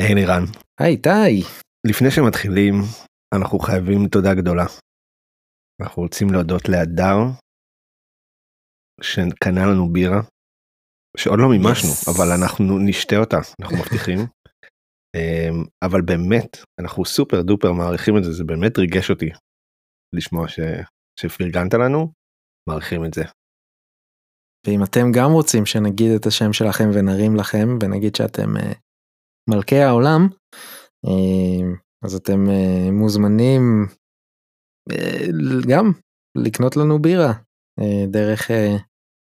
היי נירן. היי איתי. לפני שמתחילים אנחנו חייבים תודה גדולה. אנחנו רוצים להודות להדר שקנה לנו בירה שעוד לא מימשנו yes. אבל אנחנו נשתה אותה אנחנו מבטיחים. אמ, אבל באמת אנחנו סופר דופר מעריכים את זה זה באמת ריגש אותי לשמוע ש... שפרגנת לנו מעריכים את זה. ואם אתם גם רוצים שנגיד את השם שלכם ונרים לכם ונגיד שאתם uh, מלכי העולם uh, אז אתם uh, מוזמנים uh, גם לקנות לנו בירה דרך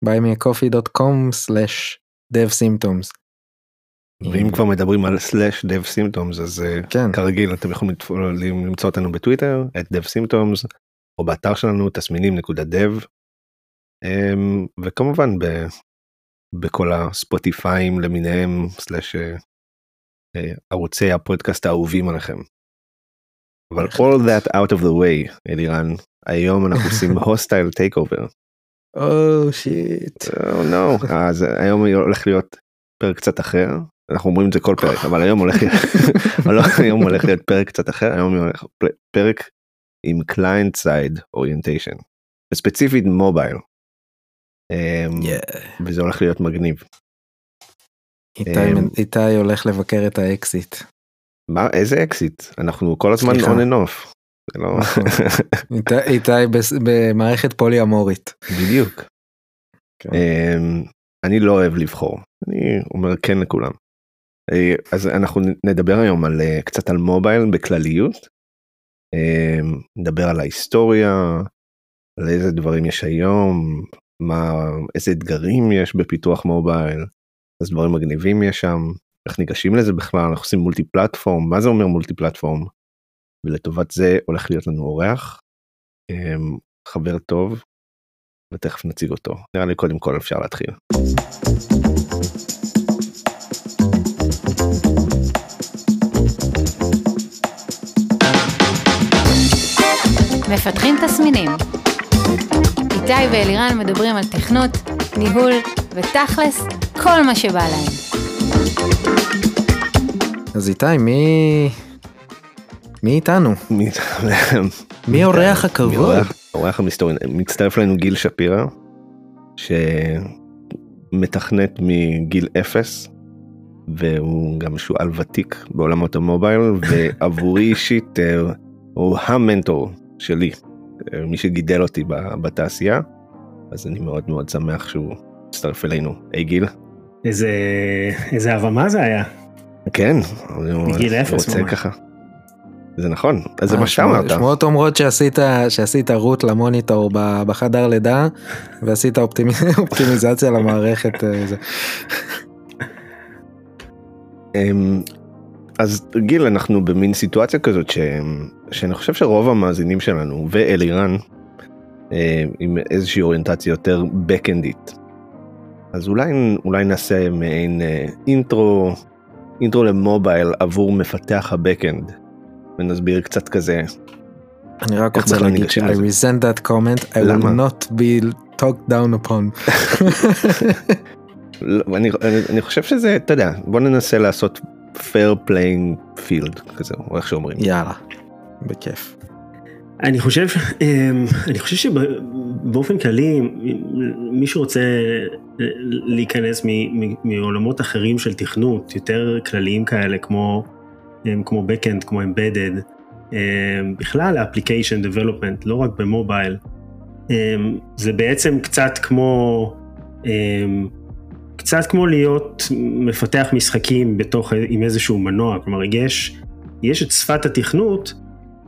buymeacoffee.com/devsymptoms. ואם כבר מדברים על סלאש dev symptoms אז כן. כרגיל אתם יכולים למצוא אותנו בטוויטר את dev symptoms או באתר שלנו תסמינים נקודה dev אמ, וכמובן ב, בכל הספוטיפיים למיניהם slash אה, אה, ערוצי הפודקאסט האהובים עליכם. אבל all that out of the way אלירן היום אנחנו עושים hostile takeover. oh shit. נו אז היום הולך להיות פרק קצת אחר אנחנו אומרים את זה כל פרק אבל היום הולך היום הולך להיות פרק קצת אחר היום הולך פרק עם client side orientation ספציפית מובייל וזה הולך להיות מגניב. אמ, איתי הולך לבקר את האקזיט. מה איזה אקזיט אנחנו כל הזמן off. לא- נכון. איתי במערכת פוליאמורית. בדיוק. כן. אמ, אני לא אוהב לבחור אני אומר כן לכולם. אה, אז אנחנו נדבר היום על אה, קצת על מובייל בכלליות. נדבר על ההיסטוריה, על איזה דברים יש היום, מה איזה אתגרים יש בפיתוח מובייל, איזה דברים מגניבים יש שם, איך ניגשים לזה בכלל, אנחנו עושים מולטי פלטפורם, מה זה אומר מולטי פלטפורם? ולטובת זה הולך להיות לנו אורח, אמ, חבר טוב, ותכף נציג אותו. נראה לי קודם כל אפשר להתחיל. מפתחים תסמינים איתי ואלירן מדברים על תכנות, ניהול ותכלס, כל מה שבא להם. אז איתי, מי... מי איתנו? מי אורח הכבוד? אורח המסתורי, מצטרף אלינו גיל שפירא, שמתכנת מגיל אפס, והוא גם שועל ותיק בעולמות המובייל, ועבורי אישית אה, הוא המנטור שלי מי שגידל אותי בתעשייה אז אני מאוד מאוד שמח שהוא הצטרף אלינו. היי גיל. איזה איזה הרמה זה היה. כן. מגיל אפס ממש. ככה. זה נכון זה מה שאמרת. שמועות אומרות שעשית שעשית רות למוניטור בחדר לידה ועשית אופטימיזציה למערכת. אה, אמ, אז גיל אנחנו במין סיטואציה כזאת ש... שאני חושב שרוב המאזינים שלנו ואלירן אה, עם איזושהי אוריינטציה יותר בקאנדית. אז אולי אולי נעשה מעין אה, אינטרו אינטרו למובייל עבור מפתח הבקאנד ונסביר קצת כזה. אני רק רוצה להגיד ש- I resent that comment I will not be talked down upon. לא, אני, אני, אני חושב שזה אתה יודע בוא ננסה לעשות fair playing field כזה או איך שאומרים. יאללה, בכיף. אני חושב, אמ, אני חושב שבאופן כללי מי שרוצה להיכנס מעולמות אחרים של תכנות יותר כלליים כאלה כמו אמ, כמו backend כמו embedded אמ, בכלל application development לא רק במובייל זה בעצם קצת כמו קצת כמו להיות מפתח משחקים בתוך, עם איזשהו מנוע, כלומר יש, יש את שפת התכנות,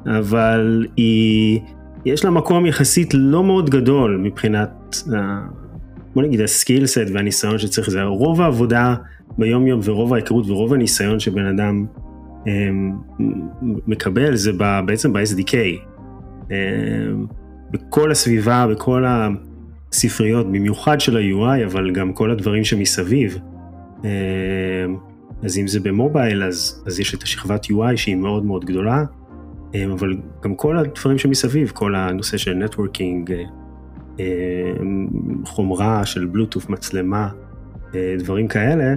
אבל היא, יש לה מקום יחסית לא מאוד גדול מבחינת, בוא נגיד הסקיל סט והניסיון שצריך לזה, רוב העבודה ביום יום ורוב ההיכרות ורוב הניסיון שבן אדם הם, מקבל זה בעצם ב-SDK. בכל הסביבה, בכל ה... ספריות, במיוחד של ה-UI, אבל גם כל הדברים שמסביב. אה, אז אם זה במובייל, אז, אז יש את השכבת UI שהיא מאוד מאוד גדולה, אה, אבל גם כל הדברים שמסביב, כל הנושא של networking, אה, חומרה של בלוטוף, מצלמה, דברים כאלה,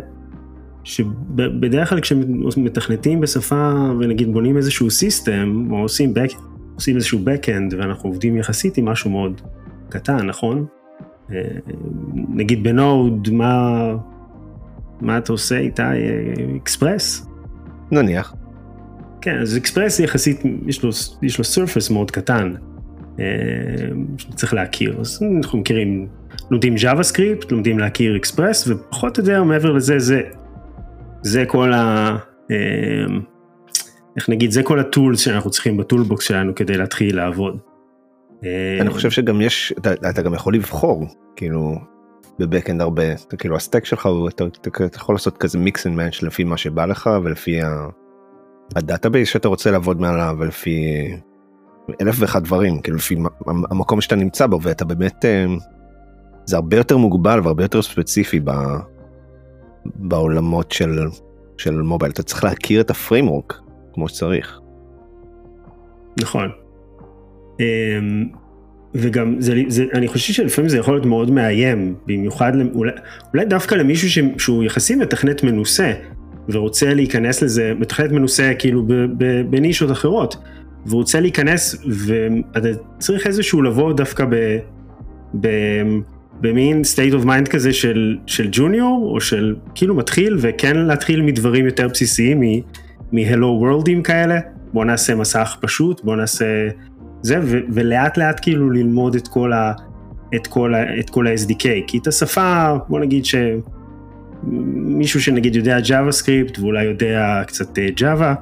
שבדרך כלל כשמתכנתים בשפה ונגיד בונים איזשהו system או עושים, back, עושים איזשהו backend ואנחנו עובדים יחסית עם משהו מאוד קטן, נכון? אה, נגיד בנוד, מה, מה אתה עושה איתה? אקספרס? נניח. כן, אז אקספרס יחסית, יש לו, יש לו surface מאוד קטן, אה, צריך להכיר, אז אנחנו מכירים, לומדים JavaScript, לומדים להכיר אקספרס, ופחות או יותר מעבר לזה, זה, זה כל ה... אה, איך נגיד, זה כל ה tools שאנחנו צריכים ב toolbox שלנו כדי להתחיל לעבוד. אני חושב שגם יש, אתה, אתה גם יכול לבחור, כאילו, ב backend הרבה, כאילו ה stack שלך, אתה, אתה, יכול לעשות כזה mix and match לפי מה שבא לך ולפי ה database שאתה רוצה לעבוד מעליו ולפי אלף ואחד דברים, כאילו לפי המקום שאתה נמצא בו ואתה באמת, אה, זה הרבה יותר מוגבל והרבה יותר ספציפי ב, בעולמות של, של מובייל, אתה צריך להכיר את ה framework כמו שצריך. נכון. אמ, וגם זה, זה, אני חושב שלפעמים זה יכול להיות מאוד מאיים, במיוחד אולי, אולי דווקא למישהו ש, שהוא יחסית מתכנת מנוסה, ורוצה להיכנס לזה, מתכנת מנוסה כאילו בנישות אחרות, ורוצה להיכנס ואתה צריך איזשהו לבוא דווקא ב, ב, במין state of mind כזה של, של ג'וניור, או של כאילו מתחיל, וכן להתחיל מדברים יותר בסיסיים מ-Hello Worldים כאלה, בוא נעשה מסך פשוט, בוא נעשה זה, ו, ולאט לאט כאילו ללמוד. את כל, ה, את כל ה-SDK, כי את השפה, בוא נגיד ש... מישהו שנגיד יודע JavaScript ואולי יודע קצת Java,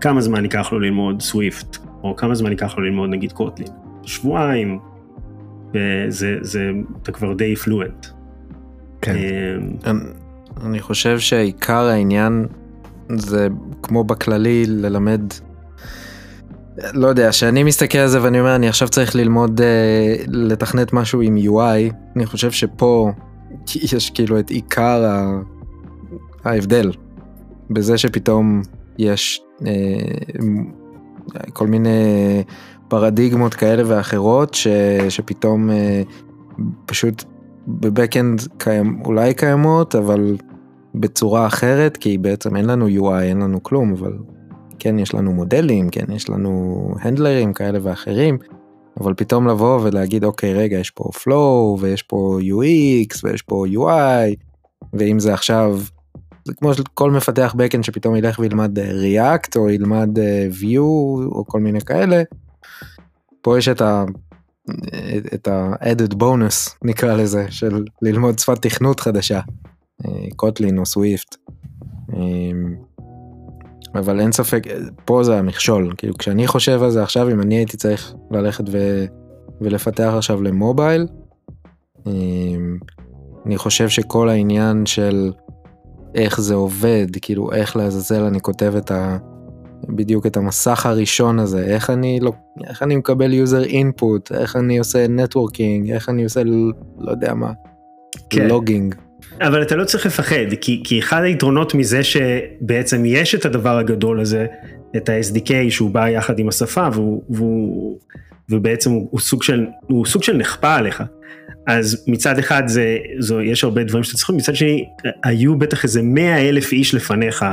כמה זמן ייקח לו ללמוד Swift, או כמה זמן ייקח לו ללמוד נגיד קוטלין? שבועיים, וזה, זה, אתה כבר די פלואנט. כן. אה, אני חושב שעיקר העניין זה כמו בכללי ללמד, לא יודע, שאני מסתכל על זה ואני אומר אני עכשיו צריך ללמוד אה, לתכנת משהו עם UI, אני חושב שפה יש כאילו את עיקר ההבדל בזה שפתאום יש אה, כל מיני פרדיגמות כאלה ואחרות ש, שפתאום אה, פשוט בבקאנד קיים, אולי קיימות אבל בצורה אחרת כי בעצם אין לנו UI אין לנו כלום אבל כן יש לנו מודלים כן יש לנו הנדלרים כאלה ואחרים אבל פתאום לבוא ולהגיד אוקיי רגע יש פה flow ויש פה UX ויש פה UI ואם זה עכשיו זה כמו כל מפתח backend שפתאום ילך וילמד אה, react או ילמד אה, view או כל מיני כאלה. פה יש את ה... את ה-added bonus נקרא לזה של ללמוד שפת תכנות חדשה קוטלין או סוויפט. אבל אין ספק, פה זה המכשול, כאילו כשאני חושב על זה עכשיו, אם אני הייתי צריך ללכת ו... ולפתח עכשיו למובייל, אמ, אני חושב שכל העניין של איך זה עובד, כאילו איך לעזאזל אני כותב את ה... בדיוק את המסך הראשון הזה, איך אני, לא, איך אני מקבל user input, איך אני עושה נטוורקינג, איך אני עושה לא יודע מה, כן. לוגינג. אבל אתה לא צריך לפחד, כי, כי אחד היתרונות מזה שבעצם יש את הדבר הגדול הזה, את ה-SDK שהוא בא יחד עם השפה, והוא, והוא, ובעצם הוא, הוא, סוג של, הוא סוג של נכפה עליך. אז מצד אחד זה, זו, יש הרבה דברים שאתה צריך, מצד שני, היו בטח איזה 100 אלף איש לפניך,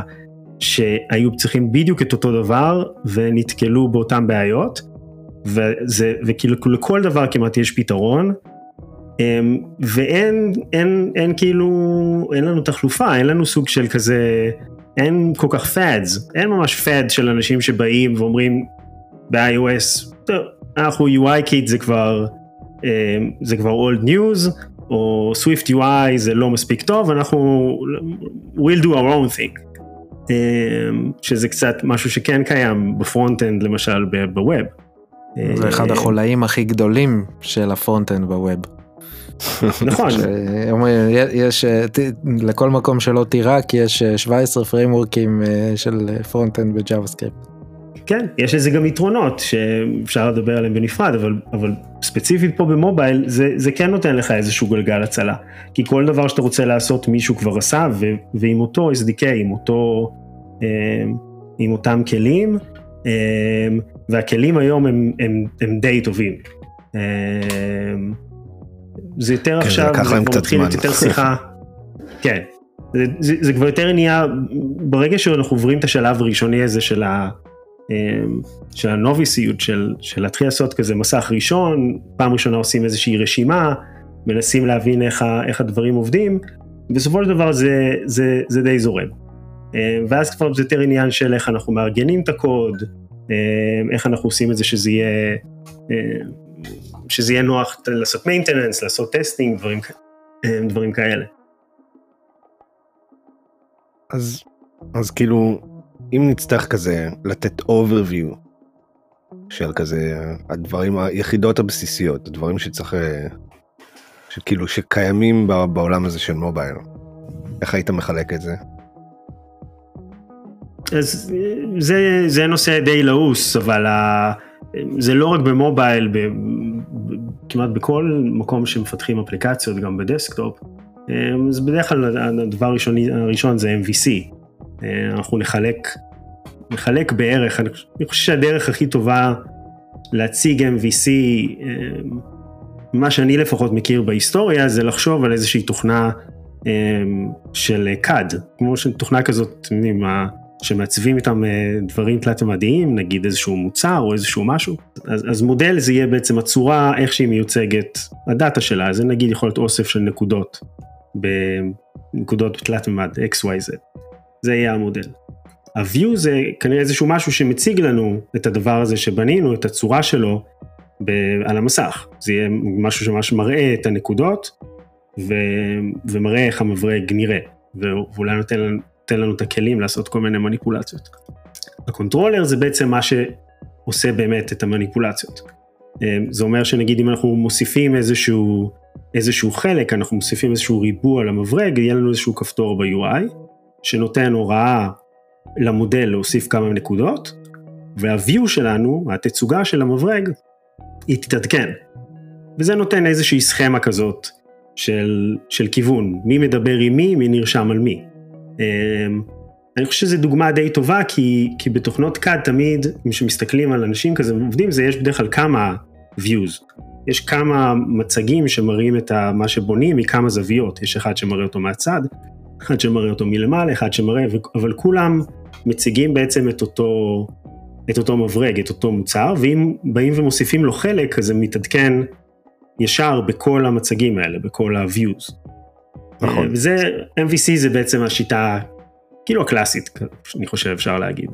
שהיו צריכים בדיוק את אותו דבר, ונתקלו באותן בעיות, וזה, וכאילו לכל דבר כמעט יש פתרון, ואין אין, אין כאילו, אין לנו תחלופה, אין לנו סוג של כזה, אין כל כך fads, אין ממש fad של אנשים שבאים ואומרים ב-iOS, אנחנו UIKit זה כבר, אמ, זה כבר old news, או SwiftUI זה לא מספיק טוב, אנחנו we'll do our own thing. אמ, שזה קצת משהו שכן קיים ב front-end למשל ב web. זה אחד החולאים הכי גדולים של ה front-end ב web. נכון. יש לכל מקום שלא תירק יש 17 פריימורקים של front-end ב JavaScript. כן, יש לזה גם יתרונות שאפשר לדבר עליהם בנפרד, אבל, אבל ספציפית פה במובייל זה, זה כן נותן לך איזשהו גלגל הצלה. כי כל דבר שאתה רוצה לעשות מישהו כבר עשה, ו, ועם אותו SDK, עם, אותו, עם אותם כלים, והכלים היום הם, הם, הם די טובים. זה יותר כן, עכשיו, זה להם קצת זמן. יותר שיחה, כן, זה, זה, זה כבר יותר נהיה, ברגע שאנחנו עוברים את השלב הראשוני הזה של, ה, אמ, של הנוביסיות, של, של להתחיל לעשות כזה מסך ראשון, פעם ראשונה עושים איזושהי רשימה, מנסים להבין איך, ה, איך הדברים עובדים, בסופו של דבר זה, זה, זה די זורם. אמ, ואז כבר זה יותר עניין של איך אנחנו מארגנים את הקוד, אמ, איך אנחנו עושים את זה שזה יהיה, שזה יהיה נוח לעשות maintenance, לעשות testing, דברים, דברים כאלה. אז, אז כאילו, אם נצטרך כזה לתת overview של כזה הדברים, היחידות הבסיסיות, הדברים שצריך, אה, שכאילו שקיימים בעולם הזה של מובייל, איך היית מחלק את זה? אז זה, זה נושא די לעוס, אבל ה, זה לא רק במובייל, ב, כמעט בכל מקום שמפתחים אפליקציות, גם בדסקטופ, אז בדרך כלל הדבר הראשון, הראשון זה MVC. אה, אנחנו נחלק, נחלק בערך, אני חושב שהדרך הכי טובה להציג MVC, אה, מה שאני לפחות מכיר בהיסטוריה, זה לחשוב על איזושהי תוכנה של CAD, כמו תוכנה כזאת, אתם יודעים, שמעצבים איתם דברים תלת-ממדיים, נגיד איזשהו מוצר או איזשהו משהו, אז, אז מודל זה יהיה בעצם הצורה, איך שהיא מיוצגת, הדאטה שלה, זה נגיד יכול להיות אוסף של נקודות. בנקודות תלת מימד XYZ. זה יהיה המודל. ה-view זה כנראה איזשהו משהו שמציג לנו את הדבר הזה שבנינו, את הצורה שלו ב- על המסך. זה יהיה משהו שממש מראה את הנקודות ו- ומראה איך המברג נראה, ואולי נותן, נותן לנו את הכלים לעשות כל מיני מניפולציות. ה controller זה בעצם מה שעושה באמת את המניפולציות. זה אומר שנגיד אם אנחנו מוסיפים איזשהו איזשהו חלק, אנחנו מוסיפים איזשהו ריבוע למברג, יהיה לנו איזשהו כפתור ב-UI, שנותן הוראה למודל להוסיף כמה נקודות, וה-view שלנו, התצוגה של המברג, היא תתעדכן. וזה נותן איזושהי סכמה כזאת של, של כיוון, מי מדבר עם מי, מי נרשם על מי. אמ, אני חושב שזו דוגמה די טובה, כי, כי בתוכנות CAD תמיד, כשמסתכלים על אנשים כזה עובדים, זה יש בדרך כלל כמה views. יש כמה מצגים שמראים את מה שבונים מכמה זוויות, יש אחד שמראה אותו מהצד, אחד שמראה אותו מלמעלה, אחד שמראה, אבל כולם מציגים בעצם את אותו, את אותו מברג, את אותו מוצר, ואם באים ומוסיפים לו חלק, אז זה מתעדכן ישר בכל המצגים האלה, בכל ה-views. נכון. וזה, MVC זה בעצם השיטה, כאילו הקלאסית, אני חושב אפשר להגיד.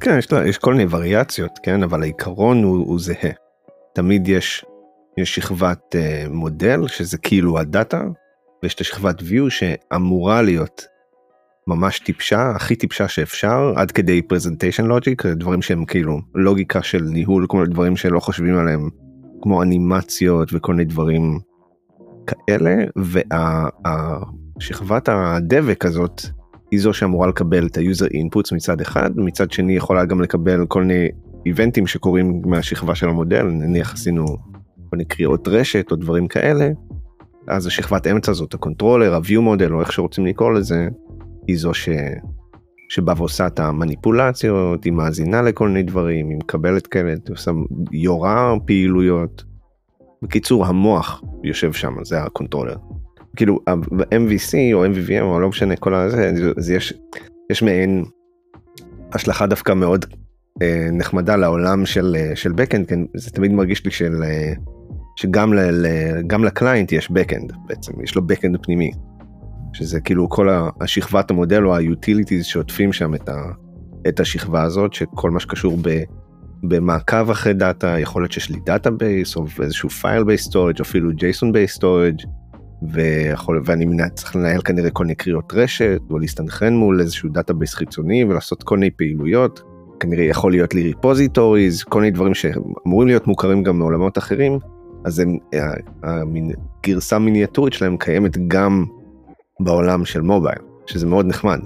כן, יש, יש כל מיני וריאציות, כן, אבל העיקרון הוא, הוא זהה. תמיד יש יש שכבת uh, מודל שזה כאילו הדאטה ויש את השכבת view שאמורה להיות ממש טיפשה הכי טיפשה שאפשר עד כדי presentation logic דברים שהם כאילו לוגיקה של ניהול כל מיני דברים שלא חושבים עליהם כמו אנימציות וכל מיני דברים כאלה והשכבת הדבק הזאת היא זו שאמורה לקבל את ה user inputs מצד אחד מצד שני יכולה גם לקבל כל מיני איבנטים שקורים מהשכבה של המודל נניח עשינו כל מיני קריאות רשת או דברים כאלה, אז השכבת אמצע הזאת, ה controller, ה-view model או איך שרוצים לקרוא לזה, היא זו ש... שבאה ועושה את המניפולציות, היא מאזינה לכל מיני דברים, היא מקבלת כאלה, היא עושה יורה פעילויות. בקיצור, המוח יושב שם, זה ה controller. כאילו, MVC או MVVM או לא משנה, כל הזה, זה יש, יש מעין השלכה דווקא מאוד אה, נחמדה לעולם של, אה, של backend, כן, זה תמיד מרגיש לי של... אה, שגם ל, ל, גם ל client יש backend בעצם, יש לו backend פנימי. שזה כאילו כל השכבת המודל או ה-utilities שעוטפים שם את, ה, את השכבה הזאת, שכל מה שקשור ב, במעקב אחרי data, יכול להיות שיש לי database או איזשהו file based storage או אפילו JSON based storage ויכול, ואני מנה, צריך לנהל כנראה כל מיני קריאות רשת או להסתנכרן מול איזשהו database חיצוני ולעשות כל מיני פעילויות. כנראה יכול להיות לי repositories, כל מיני דברים שאמורים להיות מוכרים גם מעולמות אחרים, אז הם, הגרסה המיניאטורית שלהם קיימת גם בעולם של מובייל, שזה מאוד נחמד.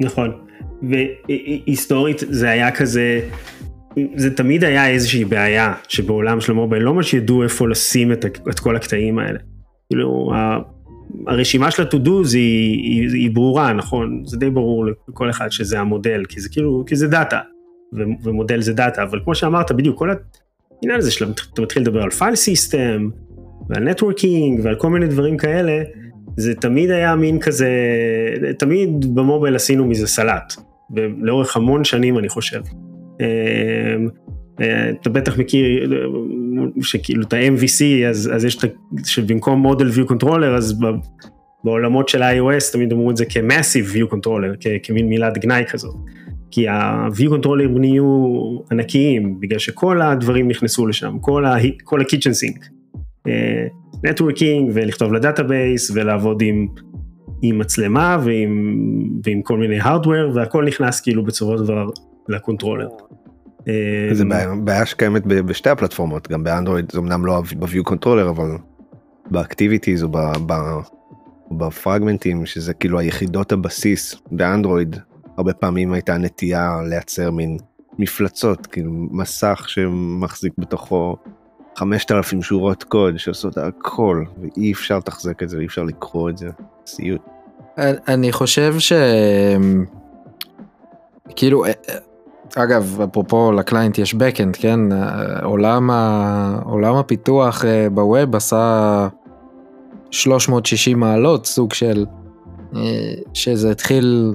נכון, והיסטורית זה היה כזה, זה תמיד היה איזושהי בעיה שבעולם של המובייל לא ממש ידעו איפה לשים את, את כל הקטעים האלה. כאילו, הרשימה של ה-to-do's היא, היא, היא ברורה, נכון? זה די ברור לכל אחד שזה המודל, כי זה כאילו, כי זה data, ומודל זה data, אבל כמו שאמרת, בדיוק, כל העניין הזה שאתה מתחיל לדבר על file system, ועל נטוורקינג, ועל כל מיני דברים כאלה, זה תמיד היה מין כזה, תמיד במובייל עשינו מזה סלט, לאורך המון שנים אני חושב. אתה בטח מכיר שכאילו את ה-MVC אז, אז יש את, שבמקום מודל view controller אז בעולמות של iOS תמיד אמרו את זה כ-massive view controller, כמין מילת גנאי כזאת. כי ה-view controller נהיו ענקיים, בגלל שכל הדברים נכנסו לשם, כל ה-kitchen sink. networking ולכתוב ל database ולעבוד עם, עם מצלמה ועם, ועם כל מיני hardware והכל נכנס כאילו בצורות דבר ל controller. זה בעיה שקיימת בשתי הפלטפורמות גם באנדרואיד זה אמנם לא ב-view controller אבל ב activities או בפרגמנטים שזה כאילו היחידות הבסיס באנדרואיד הרבה פעמים הייתה נטייה לייצר מין מפלצות כאילו מסך שמחזיק בתוכו 5,000 שורות קוד שעושות הכל ואי אפשר לתחזק את זה אי אפשר לקרוא את זה סיוט. אני חושב ש... כאילו אה, אה, אגב אפרופו לקליינט יש backend כן עולם, ה... עולם הפיתוח אה, בווב עשה 360 מעלות סוג של שזה התחיל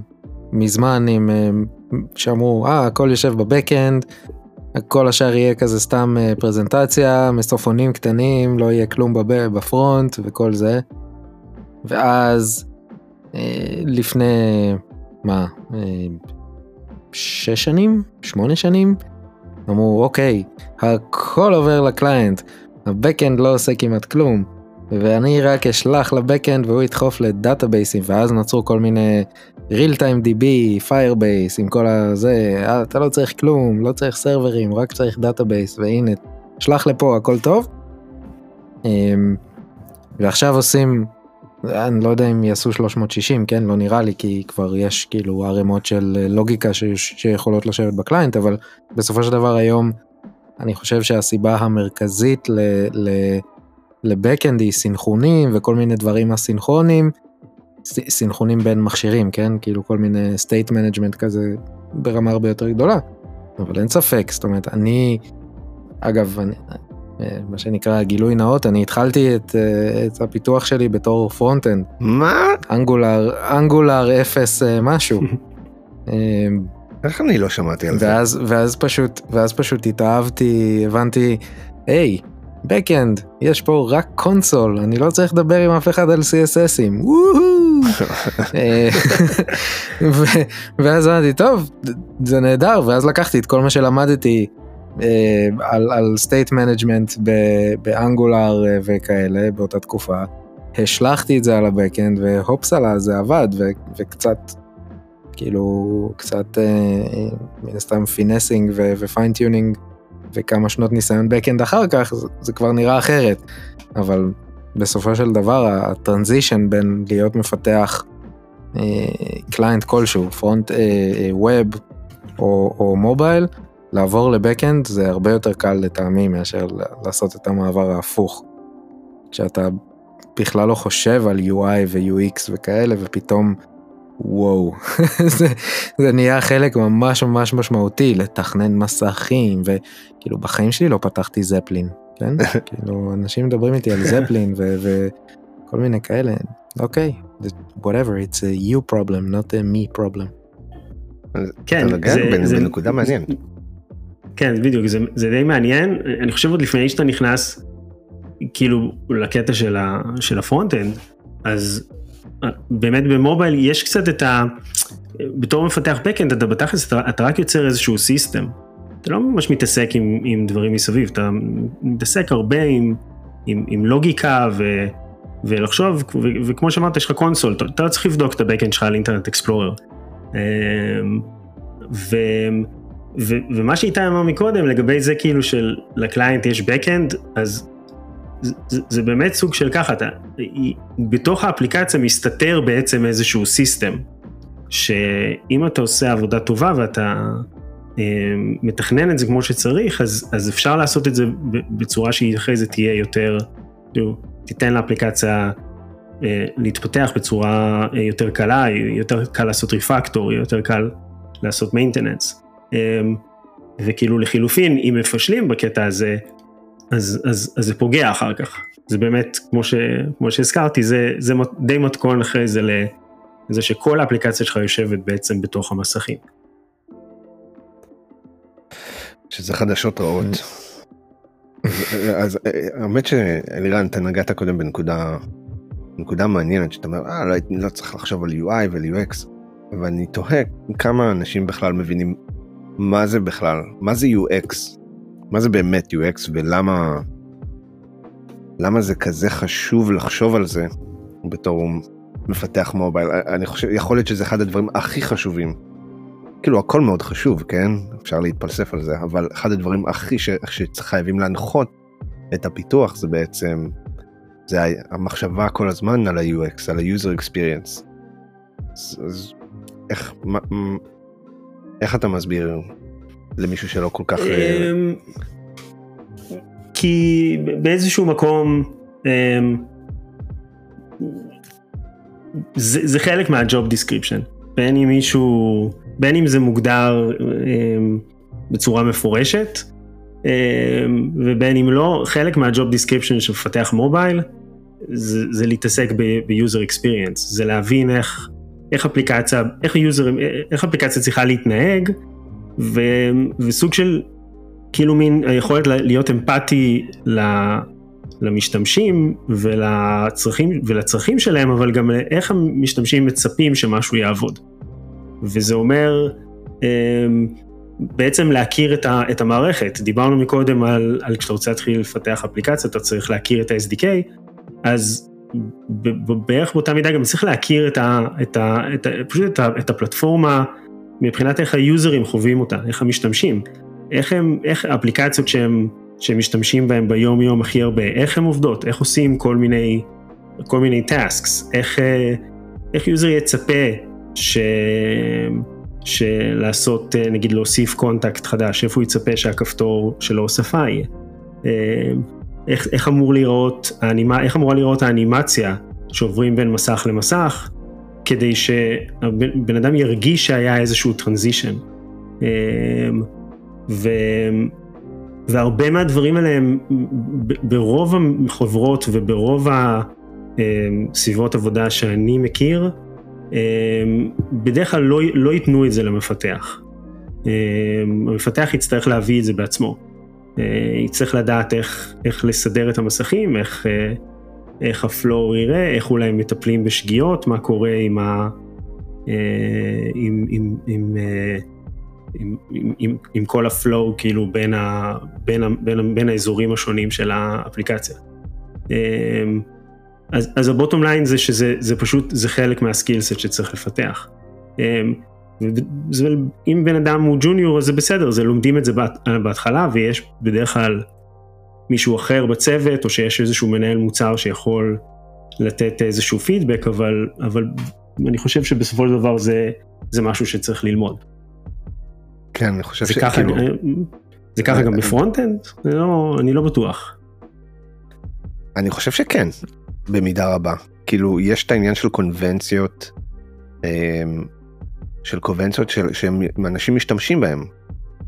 מזמן עם שאמרו אה הכל יושב בבקאנד כל השאר יהיה כזה סתם אה, פרזנטציה, מסופונים קטנים, לא יהיה כלום בפרונט וכל זה. ואז אה, לפני, מה, אה, שש שנים? שמונה שנים? אמרו אוקיי, הכל עובר לקליינט, הבקאנד לא עושה כמעט כלום. ואני רק אשלח ל backend והוא ידחוף לדאטאבייסים ואז נוצרו כל מיני real time db Firebase עם כל הזה אתה לא צריך כלום לא צריך סרברים רק צריך database והנה שלח לפה הכל טוב. אמ, ועכשיו עושים אני לא יודע אם יעשו 360 כן לא נראה לי כי כבר יש כאילו ערימות של לוגיקה ש... שיכולות לשבת ב client אבל בסופו של דבר היום אני חושב שהסיבה המרכזית ל... ל... ל backend היא סינכרונים וכל מיני דברים אסינכרונים, סינכרונים בין מכשירים, כן? כאילו כל מיני state management כזה ברמה הרבה יותר גדולה. אבל אין ספק, זאת אומרת, אני, אגב, אני, מה שנקרא גילוי נאות, אני התחלתי את, את הפיתוח שלי בתור front-end. מה? Angular, Angular 0 משהו. איך אני לא שמעתי על ואז, זה? ואז פשוט, ואז פשוט התאהבתי, הבנתי, היי, hey, Backend, יש פה רק קונסול, אני לא צריך לדבר עם אף אחד על CSSים, אה, ואז אמרתי, טוב, זה נהדר, ואז לקחתי את כל מה שלמדתי אה, על, על state management באנגולר אה, וכאלה באותה תקופה, השלכתי את זה על הבקאנד והופסלה זה עבד וקצת כאילו קצת מן הסתם finessing ו fine-tuning וכמה שנות ניסיון backend אחר כך זה, זה כבר נראה אחרת. אבל בסופו של דבר ה transition בין להיות מפתח client אה, כלשהו front web או מובייל לעבור ל backend זה הרבה יותר קל לטעמי מאשר לעשות את המעבר ההפוך. כשאתה בכלל לא חושב על UI ו-UX וכאלה ופתאום וואו, זה, זה נהיה חלק ממש ממש משמעותי לתכנן מסכים וכאילו בחיים שלי לא פתחתי זפלין, כן? כאילו אנשים מדברים איתי על זפלין וכל מיני כאלה, אוקיי, okay, whatever, it's a you problem, not a me problem. כן, זה, זה נקודה מעניין. כן, בדיוק, זה, זה די מעניין, אני חושב עוד לפני שאתה נכנס כאילו לקטע של, ה, של ה front-end, אז באמת במובייל יש קצת את ה... בתור מפתח backend אתה בתכלס אתה, אתה רק יוצר איזשהו system. אתה לא ממש מתעסק עם, עם דברים מסביב, אתה מתעסק הרבה עם, עם, עם לוגיקה ו, ולחשוב, ו, וכמו שאמרת יש לך console, אתה, לא צריך לבדוק את ה backend שלך על Internet Explorer. אמ, ו, ומה שאיתי אמר מקודם לגבי זה כאילו של ל client יש backend, אז זה, זה באמת סוג של ככה, אתה, בתוך האפליקציה מסתתר בעצם איזשהו system, שאם אתה עושה עבודה טובה ואתה אה, מתכנן את זה כמו שצריך, אז, אז אפשר לעשות את זה בצורה שהיא אחרי זה תהיה יותר, תיתן לאפליקציה אה, להתפתח בצורה אה, יותר קלה, יותר קל לעשות ריפקטור, יותר קל לעשות מיינטננס. אה, וכאילו לחילופין, אם מפשלים בקטע הזה, אז, אז, אז זה פוגע אחר כך. זה באמת, כמו, ש, כמו שהזכרתי, זה, זה די מתכון אחרי זה לזה שכל האפליקציה שלך יושבת בעצם בתוך המסכים. שזה חדשות רעות. אז האמת שאלירן, אתה נגעת קודם בנקודה נקודה מעניינת שאתה אומר, אה, לא, לא צריך לחשוב על UI ול-UX, ואני תוהה כמה אנשים בכלל מבינים מה זה בכלל, מה זה UX, מה זה באמת UX ולמה למה זה כזה חשוב לחשוב על זה בתור מפתח מובייל, אני חושב, יכול להיות שזה אחד הדברים הכי חשובים. כאילו הכל מאוד חשוב, כן? אפשר להתפלסף על זה, אבל אחד הדברים הכי ש... שחייבים להנחות את הפיתוח זה בעצם, זה המחשבה כל הזמן על ה-UX, על ה-user experience. אז, אז איך, מה, איך אתה מסביר למישהו שלא כל כך... אה, אמ, כי באיזשהו מקום אמ, זה, זה חלק מה job description בין אם מישהו בין אם זה מוגדר אמ, בצורה מפורשת ובין אם לא חלק מה job description של מפתח מובייל זה, זה להתעסק ב user experience זה להבין איך איך אפליקציה איך ה user איך אפליקציה צריכה להתנהג ו, וסוג של כאילו מין היכולת להיות אמפתי למשתמשים ולצרכים, ולצרכים שלהם, אבל גם איך המשתמשים מצפים שמשהו יעבוד. וזה אומר אמ, בעצם להכיר את, ה, את המערכת. דיברנו מקודם על, על כשאתה רוצה להתחיל לפתח אפליקציה, אתה צריך להכיר את ה-SDK, אז בערך באותה מידה גם צריך להכיר את, ה, את, ה, את, ה, פשוט את, ה, את הפלטפורמה מבחינת איך היוזרים חווים אותה, איך המשתמשים. איך הם, איך האפליקציות שהם, שהם משתמשים בהם ביום יום הכי הרבה, איך הן עובדות, איך עושים כל מיני, כל מיני tasks, איך, אה, איך user יצפה ש... שלעשות, אה, נגיד להוסיף contact חדש, איפה הוא יצפה שהכפתור של ההוספה יהיה. איך, איך אמור לראות, האנימה, איך אמורה לראות האנימציה שעוברים בין מסך למסך, כדי שהבן אדם ירגיש שהיה איזשהו transition. ו... והרבה מהדברים האלה הם ברוב החוברות וברוב הסביבות עבודה שאני מכיר, בדרך כלל לא, לא ייתנו את זה למפתח. המפתח יצטרך להביא את זה בעצמו. יצטרך לדעת איך, איך לסדר את המסכים, איך, איך הפלואו יראה, איך אולי מטפלים בשגיאות, מה קורה עם, ה, עם, עם, עם עם, עם, עם כל ה flow כאילו בין, ה, בין, ה, בין, ה, בין האזורים השונים של האפליקציה. אז, אז ה bottom line זה שזה זה פשוט, זה חלק מה skillset שצריך לפתח. זה, אם בן אדם הוא junior אז זה בסדר, זה לומדים את זה בהתחלה ויש בדרך כלל מישהו אחר בצוות או שיש איזשהו מנהל מוצר שיכול לתת איזשהו פידבק, אבל, אבל אני חושב שבסופו של דבר זה, זה משהו שצריך ללמוד. כן, אני חושב שכאילו... זה ככה גם ב front-end? לא, אני לא בטוח. אני חושב שכן, במידה רבה. כאילו, יש את העניין של קונבנציות, אמ, של קונבנציות של, שאנשים משתמשים בהם.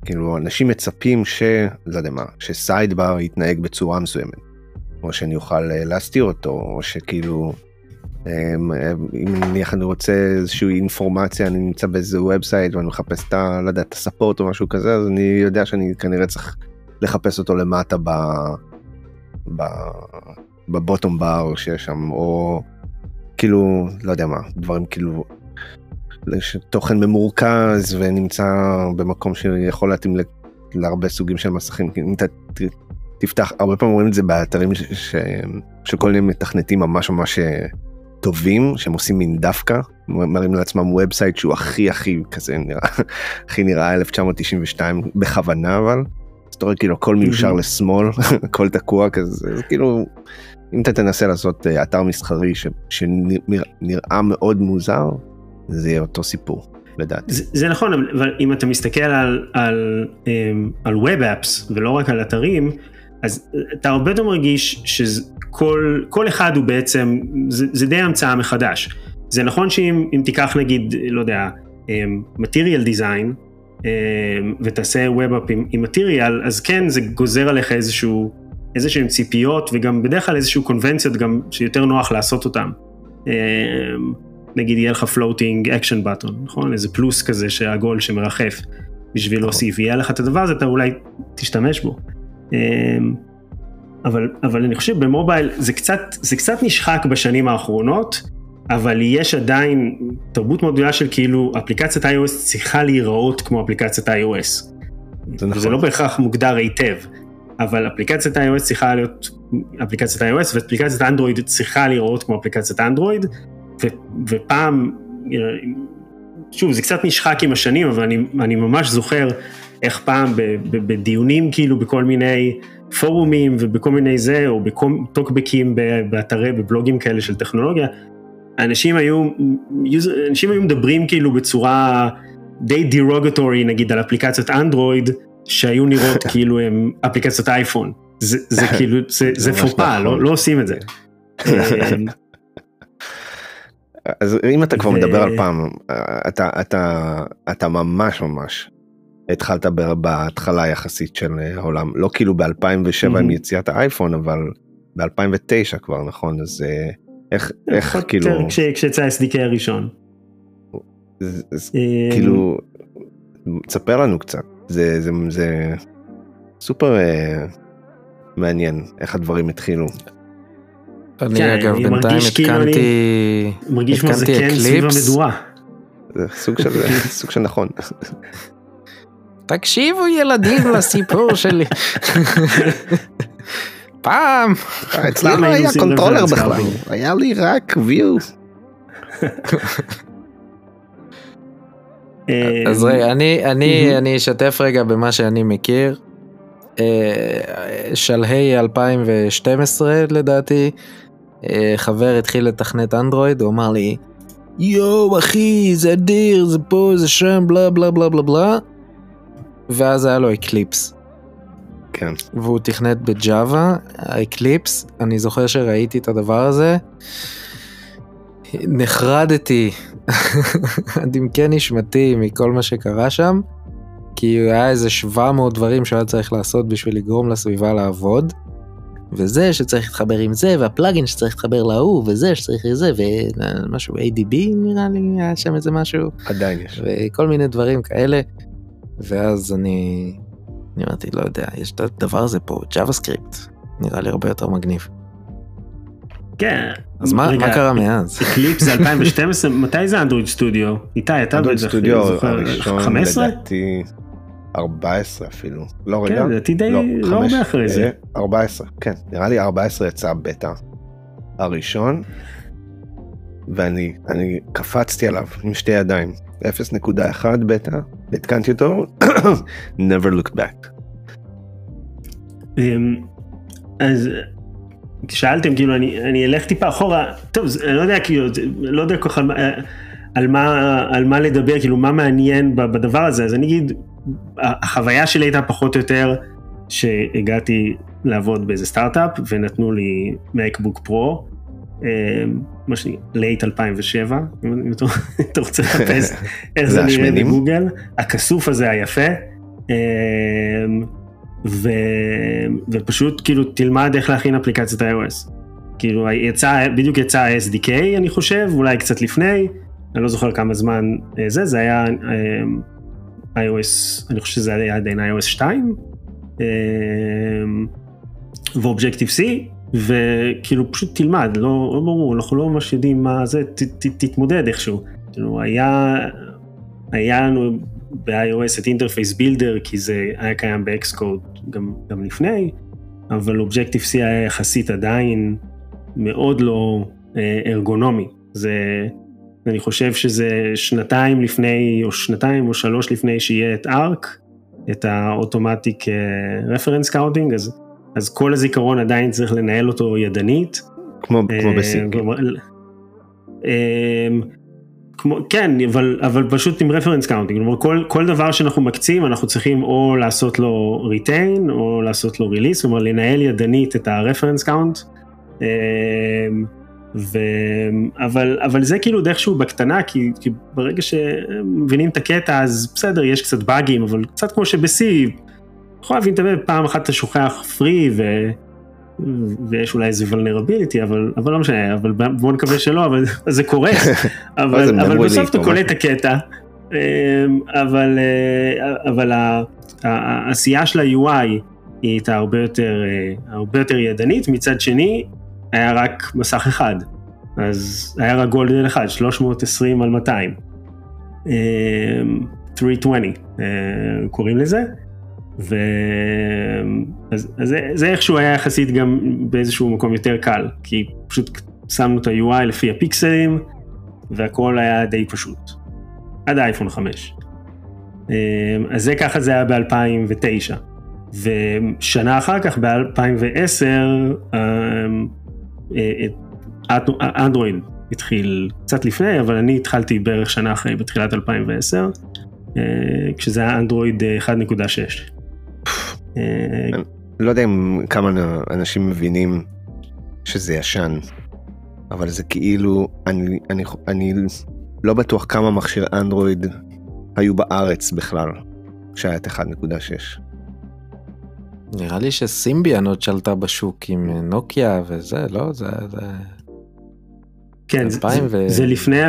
כאילו, אנשים מצפים ש... לא יודע מה, ש sidebar יתנהג בצורה מסוימת. או שאני אוכל אה, להסתיר אותו, או שכאילו... אמ, אם נניח אני רוצה איזושהי אינפורמציה אני נמצא באיזה ובסייט ואני מחפש את ה... לא יודע, את הספורט או משהו כזה אז אני יודע שאני כנראה צריך לחפש אותו למטה ב... ב... בבוטום בר שיש שם או כאילו לא יודע מה דברים כאילו תוכן ממורכז ונמצא במקום שיכול להתאים להרבה סוגים של מסכים אם אתה תפתח הרבה פעמים רואים את זה באתרים ש... ש... שכל מיני מתכנתים ממש ממש טובים שהם עושים מין דווקא מראים לעצמם ובסייט שהוא הכי הכי כזה נראה הכי נראה 1992 בכוונה אבל. אז אתה רואה כאילו הכל מיושר לשמאל הכל תקוע כזה זה כאילו אם אתה תנסה לעשות אה, אתר מסחרי ש, שנראה מאוד מוזר זה יהיה אותו סיפור. לדעתי. זה, זה נכון אבל אם אתה מסתכל על על אמ, על ווב אפס ולא רק על אתרים אז אתה הרבה יותר מרגיש שכל אחד הוא בעצם, זה, זה די המצאה מחדש. זה נכון שאם תיקח נגיד, לא יודע, אמ, material design, אמ, ותעשה Web App עם, עם material, אז כן, זה גוזר עליך איזשהו איזה שהן ציפיות וגם בדרך כלל איזשהו קונבנציות גם שיותר נוח לעשות אותן. נגיד יהיה לך floating action button, נכון? איזה פלוס כזה שהגול שמרחף בשביל נכון. להוסיף, יהיה לך את הדבר הזה, אתה אולי תשתמש בו. אבל, אבל אני חושב במובייל זה קצת, זה קצת נשחק בשנים האחרונות, אבל יש עדיין תרבות מאוד גדולה של כאילו אפליקציית iOS צריכה להיראות כמו אפליקציית iOS. זה נכון. זה לא בהכרח מוגדר היטב, אבל אפליקציית iOS צריכה להיות אפליקציית iOS ואפליקציית אנדרואיד צריכה להיראות כמו אפליקציית אנדרואיד, ופעם, שוב זה קצת נשחק עם השנים, אבל אני, אני ממש זוכר איך פעם בדיונים כאילו בכל מיני פורומים ובכל מיני זה, או בטוקבקים באתרי, בבלוגים כאלה של טכנולוגיה, אנשים היו, אנשים היו מדברים כאילו בצורה די דירוגטורי נגיד על אפליקציות אנדרואיד, שהיו נראות כאילו הם אפליקציות אייפון. זה, זה כאילו, זה, זה פופה, לא, נכון. לא עושים את זה. אז אם אתה כבר מדבר על פעם, אתה, אתה, אתה ממש ממש התחלת בהתחלה יחסית של העולם, לא כאילו ב-2007 עם יציאת האייפון, אבל ב-2009 כבר, נכון? אז אה, איך, איך כאילו... כשיצא SDK הראשון. אה, כאילו, תספר לנו קצת, זה, זה, זה סופר אה, מעניין איך הדברים התחילו. אני כן, אגב בינתיים כאילו הזדקנתי, מרגיש כמו זה כן סביב המדורה. זה סוג של, סוג של נכון. תקשיבו ילדים לסיפור שלי. פעם. אצלי לא היה controller בכלל, היה לי רק view. אז רגע, אני, אני, אני אשתף רגע במה שאני מכיר. אה, שלהי 2012 לדעתי, אה, חבר התחיל לתכנת אנדרואיד, הוא אמר לי, יואו אחי, זה אדיר, זה פה, זה שם, בלה בלה בלה בלה בלה. ואז היה לו Eclipse. כן. והוא תכנת ב Java, ה Eclipse, אני זוכר שראיתי את הדבר הזה, נחרדתי עד עמקי נשמתי מכל מה שקרה שם, כי היה איזה 700 דברים שהיה צריך לעשות בשביל לגרום לסביבה לעבוד. וזה שצריך להתחבר עם זה, וה plugin שצריך להתחבר להוא, וזה שצריך לזה, ומשהו ADB נראה לי, היה שם איזה משהו. עדיין יש. וכל מיני דברים כאלה. ואז אני, אני אמרתי, לא יודע, יש את הדבר הזה פה, JavaScript, נראה לי הרבה יותר מגניב. כן. אז מה, רגע, מה קרה מאז? Eclipse זה 2012, מתי זה Android Studio? איתי, אתה Android Studio הראשון 15? לדעתי 14 אפילו. לא רגע. כן, לדעתי די, לא, לא הרבה אחרי זה. 14, כן, נראה לי 14 יצא בטא הראשון, ואני קפצתי עליו עם שתי ידיים. 0.1 בטא, התקנתי אותו, never looked back. אמ, אז שאלתם כאילו אני, אני אלך טיפה אחורה, טוב אני לא יודע כאילו, לא יודע כל כך על, על, מה, על מה לדבר, כאילו מה מעניין בדבר הזה, אז אני אגיד, החוויה שלי הייתה פחות או יותר שהגעתי לעבוד באיזה סטארט-אפ ונתנו לי מקבוק פרו, אמ, מה שאני, late 2007, אם אתה רוצה לחפש איך זה נראה בגוגל, הכסוף הזה היפה, אמ, ו, ופשוט כאילו תלמד איך להכין אפליקציית iOS. כאילו יצא, בדיוק יצא ה-SDK אני חושב, אולי קצת לפני, אני לא זוכר כמה זמן אה, זה, זה היה iOS, אני חושב שזה היה עדיין iOS 2, ו Objective C, וכאילו פשוט תלמד, לא, לא ברור, אנחנו לא ממש יודעים מה זה, ת, ת, תתמודד איכשהו. כאילו היה, היה לנו ב-iOS את Interface Builder, כי זה היה קיים ב-Xcode גם, גם לפני, אבל Objective C היה יחסית עדיין מאוד לא אה, ארגונומי. זה, אני חושב שזה שנתיים לפני, או שנתיים או שלוש לפני שיהיה את ARC, את ה automatic reference counting, אז אז כל הזיכרון עדיין צריך לנהל אותו ידנית. כמו, כמו אה, בסינק. אה, כמו, כן, אבל, אבל פשוט עם reference counting, כלומר כל, כל דבר שאנחנו מקצים אנחנו צריכים או לעשות לו retain או לעשות לו release, כלומר לנהל ידנית את ה reference count. ו... אבל, אבל זה כאילו דרך שהוא בקטנה, כי, כי ברגע שמבינים את הקטע אז בסדר, יש קצת באגים, אבל קצת כמו שב-C יכול להבין את זה, פעם אחת אתה שוכח פרי ו, ויש אולי איזה vulnerability אבל אבל לא משנה אבל בוא נקווה שלא אבל זה קורה. אבל, אבל בסוף אתה קולט את הקטע. אמ, אבל אה, אבל העשייה של ה-UI היא הייתה הרבה יותר אה, הרבה יותר ידנית. מצד שני היה רק מסך אחד אז היה רק גולדן אחד 320 על 200 320 אה, קוראים לזה. ו... אז, אז זה, זה איכשהו היה יחסית גם באיזשהו מקום יותר קל, כי פשוט שמנו את ה-UI לפי הפיקסלים, והכל היה די פשוט. עד האייפון 5. אה, אז זה ככה זה היה ב-2009. ושנה אחר כך, ב-2010, אנדרואיד התחיל קצת לפני, אבל אני התחלתי בערך שנה אחרי, בתחילת 2010, אה, כשזה היה אנדרואיד 1.6. לא יודע כמה אנשים מבינים שזה ישן, אבל זה כאילו, אני, אני, אני לא בטוח כמה מכשיר אנדרואיד היו בארץ בכלל, כשהיה את 1.6. נראה לי שסימביאן עוד שלטה בשוק עם נוקיה וזה, לא? זה... זה... כן, זה, ו... זה לפני,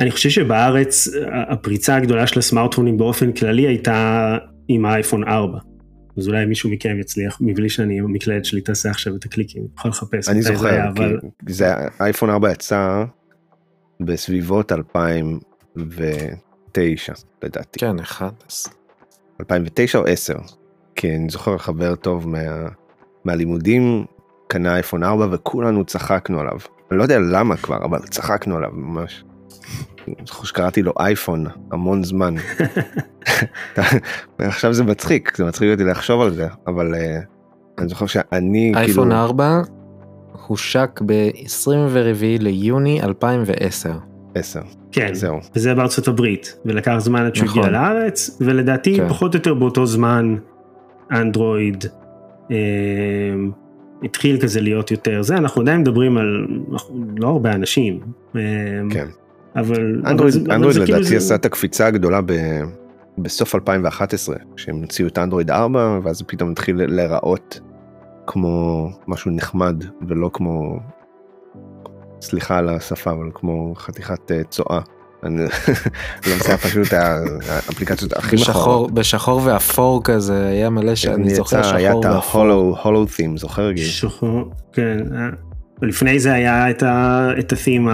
אני חושב שבארץ הפריצה הגדולה של הסמארטפונים באופן כללי הייתה עם האייפון 4. אז אולי מישהו מכם יצליח מבלי שאני עם המקלדת שלי תעשה עכשיו את הקליקים, יכול לחפש. אני זוכר, זה אבל... זה אייפון 4 יצא בסביבות 2009 לדעתי. כן, אחד. 2009 או 10. כי אני זוכר חבר טוב מה, מהלימודים קנה אייפון 4 וכולנו צחקנו עליו. אני לא יודע למה כבר, אבל צחקנו עליו ממש. אני זוכר שקראתי לו אייפון המון זמן. עכשיו זה מצחיק, זה מצחיק אותי לחשוב על זה, אבל uh, אני זוכר שאני אייפון כאילו... 4 הושק ב-24 ליוני 2010. 10. כן, זהו. וזה בארצות הברית, ולקח זמן עד שהוא נכון. הגיע לארץ, ולדעתי כן. פחות או יותר באותו זמן אנדרואיד אה, התחיל כזה להיות יותר זה, אנחנו עדיין מדברים על לא הרבה אנשים. אה, כן. אבל אנדרואיד, אבל אנדרואיד כאילו לדעתי כאילו עשה את הקפיצה הגדולה ב, בסוף 2011 כשהם הוציאו את אנדרואיד 4 ואז זה פתאום התחיל להיראות כמו משהו נחמד ולא כמו סליחה על השפה אבל כמו חתיכת אה, צואה. אני לא מציע פשוט האפליקציות הכי מכוערות. בשחור ואפור כזה היה מלא שאני זוכר שחור ואפור. היה את ההולו תים זוכר גיל? שחור, כן. אה, לפני זה היה את התים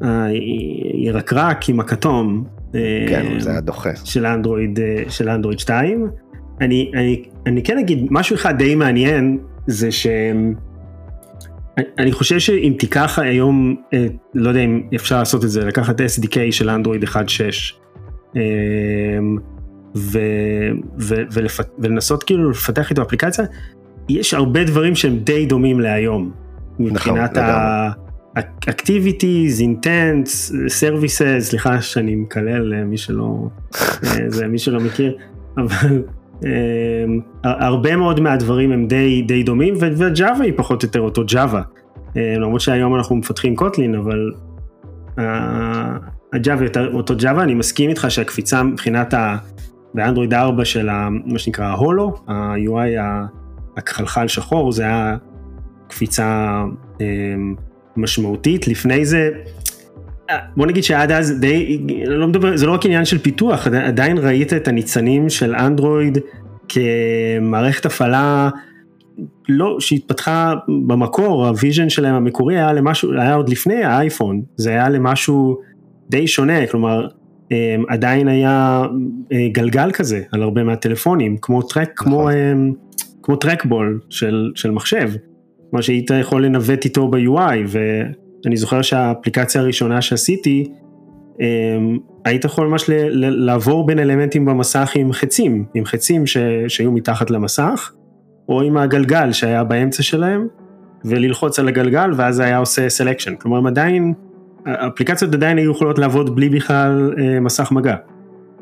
הירקרק עם הכתום. כן, זה היה דוחה. של אנדרואיד, של אנדרואיד 2. אני, אני, אני כן אגיד, משהו אחד די מעניין, זה שהם... אני חושב שאם תיקח היום, לא יודע אם אפשר לעשות את זה, לקחת SDK של אנדרואיד 1.6 ו, ו, ולפ, ולנסות כאילו לפתח איתו אפליקציה, יש הרבה דברים שהם די דומים להיום. מבחינת נכון, ה... activities, intents, services, סליחה שאני מקלל אה, מי שלא, אה, זה מי שלא מכיר, אבל הרבה מאוד מהדברים הם די, די דומים וג'אווה היא פחות או יותר אותו ג'אווה. Um, למרות שהיום אנחנו מפתחים קוטלין אבל ה Java יותר אותו Java, אני מסכים איתך שהקפיצה מבחינת ה... באנדרואיד 4 של ה, מה שנקרא ההולו, ה-UI הכחלחל שחור, זה היה קפיצה um, משמעותית, לפני זה, בוא נגיד שעד אז די, לא מדבר, זה לא רק עניין של פיתוח, עדיין ראית את הניצנים של אנדרואיד כמערכת הפעלה לא, שהתפתחה במקור, ה vision שלהם המקורי היה למשהו, היה עוד לפני האייפון, זה היה למשהו די שונה, כלומר אמ, עדיין היה אה, גלגל כזה על הרבה מהטלפונים, כמו track, נכון. כמו, אמ, כמו trackball של, של מחשב. מה שהיית יכול לנווט איתו ב-UI ואני זוכר שהאפליקציה הראשונה שעשיתי אמ, היית יכול ממש לעבור בין אלמנטים במסך עם חצים, עם חצים ש, שהיו מתחת למסך או עם הגלגל שהיה באמצע שלהם וללחוץ על הגלגל ואז זה היה עושה selection, כלומר הם עדיין, האפליקציות עדיין היו יכולות לעבוד בלי בכלל אה, מסך מגע.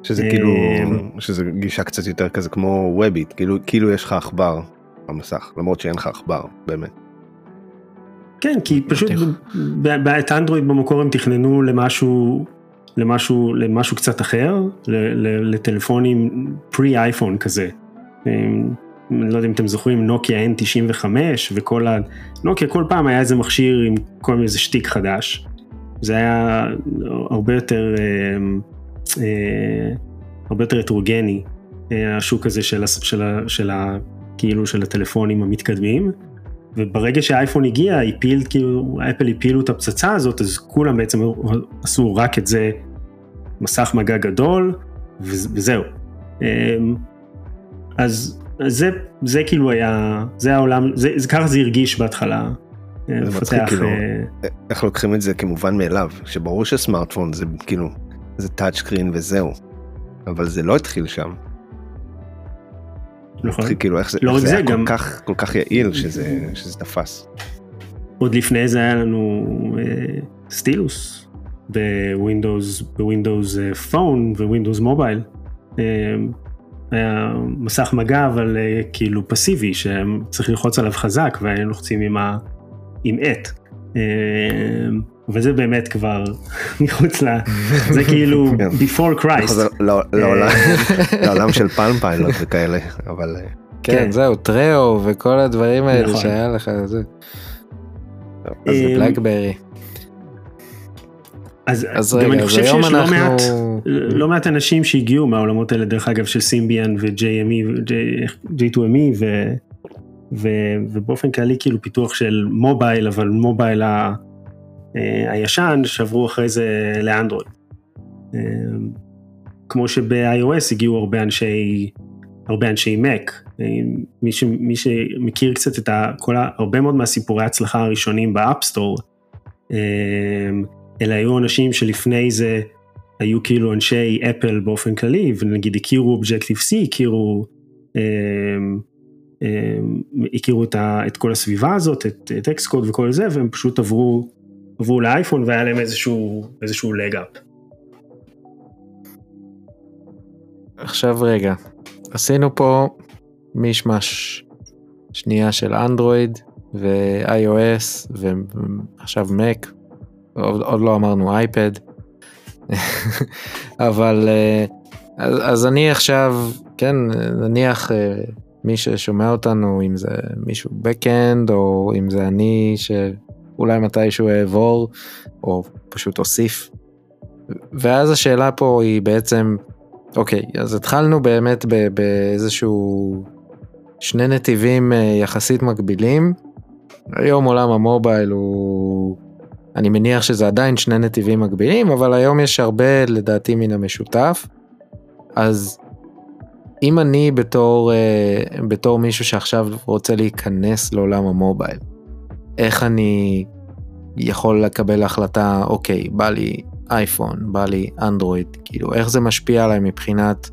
שזה כאילו, אמ, שזה גישה קצת יותר כזה כמו ווביט, כאילו, כאילו יש לך עכבר במסך, למרות שאין לך עכבר, באמת. כן, כי פשוט את אנדרואיד במקור הם תכננו למשהו, למשהו, למשהו קצת אחר, לטלפונים פרי אייפון כזה. אני לא יודע אם אתם זוכרים, נוקיה N95 וכל ה... נוקיה כל פעם היה איזה מכשיר עם כל מיני איזה שטיק חדש. זה היה הרבה יותר, אה, אה, הרבה יותר הטרוגני, אה, השוק הזה של, של, של, של, כאילו של הטלפונים המתקדמים. וברגע שהאייפון הגיע, הפיל, כאילו, אפל הפילו את הפצצה הזאת, אז כולם בעצם עשו רק את זה, מסך מגע גדול, וזהו. אמ, אז זה, זה כאילו היה, זה העולם, זה, ככה זה הרגיש בהתחלה. אה, זה מצחיק כאילו, אה, איך לוקחים את זה כמובן מאליו, שברור שסמארטפון זה כאילו, זה touch screen וזהו, אבל זה לא התחיל שם. נכון. כאילו איך זה, לא איך זה, זה היה גם... כל כך כל כך יעיל שזה, שזה תפס. עוד לפני זה היה לנו אה, stylus ב Windows ב Windows פון ווינדוס מובייל. היה מסך מגע אבל אה, כאילו פסיבי שצריך ללחוץ עליו חזק והיינו לוחצים עם, ה, עם עט. אה, וזה באמת כבר מחוץ ל... זה כאילו כן. before Christ. לעולם של פלם פיילוט וכאלה, אבל... אה, כן, כן, זהו, טראו וכל הדברים האלה נכון. שהיה לך, זה. אז זה בלקברי. אז, אז גם רגע, אני חושב שיש לא אנחנו... לא מעט, לא מעט אנשים שהגיעו מהעולמות האלה, דרך אגב, של Symbian ו-JME, J2ME, ו, ו, ובאופן כללי כאילו פיתוח של מובייל, אבל מובייל ה, אה, הישן, שעברו אחרי זה לאנדרואיד. אה, כמו שב-iOS הגיעו הרבה אנשי, הרבה אנשי Mac. אה, מי, ש, מי שמכיר קצת את ה, כל הרבה מאוד מהסיפורי ההצלחה הראשונים ב App Store, אלא היו אנשים שלפני זה היו כאילו אנשי אפל באופן כללי, ונגיד הכירו אובג'קטיב C, הכירו, אה, אה, הכירו את, ה, את כל הסביבה הזאת, את, את אקסקוד וכל זה, והם פשוט עברו, עברו לאייפון והיה להם איזשהו, איזשהו לגאפ. עכשיו רגע, עשינו פה מישמש שנייה של אנדרואיד ו-iOS ועכשיו מק עוד, עוד לא אמרנו אייפד, אבל אה, אז, אז אני עכשיו, כן, נניח אה, מי ששומע אותנו, אם זה מישהו בקאנד, או אם זה אני שאולי מתישהו אעבור, או פשוט אוסיף. ואז השאלה פה היא בעצם, אוקיי, אז התחלנו באמת באיזשהו שני נתיבים אה, יחסית מקבילים. היום עולם המובייל הוא אני מניח שזה עדיין שני נתיבים מקבילים, אבל היום יש הרבה לדעתי מן המשותף. אז אם אני בתור, אה, בתור מישהו שעכשיו רוצה להיכנס לעולם המובייל, איך אני יכול לקבל החלטה, אוקיי, בא לי אייפון, בא לי אנדרואיד, כאילו איך זה משפיע עליי מבחינת,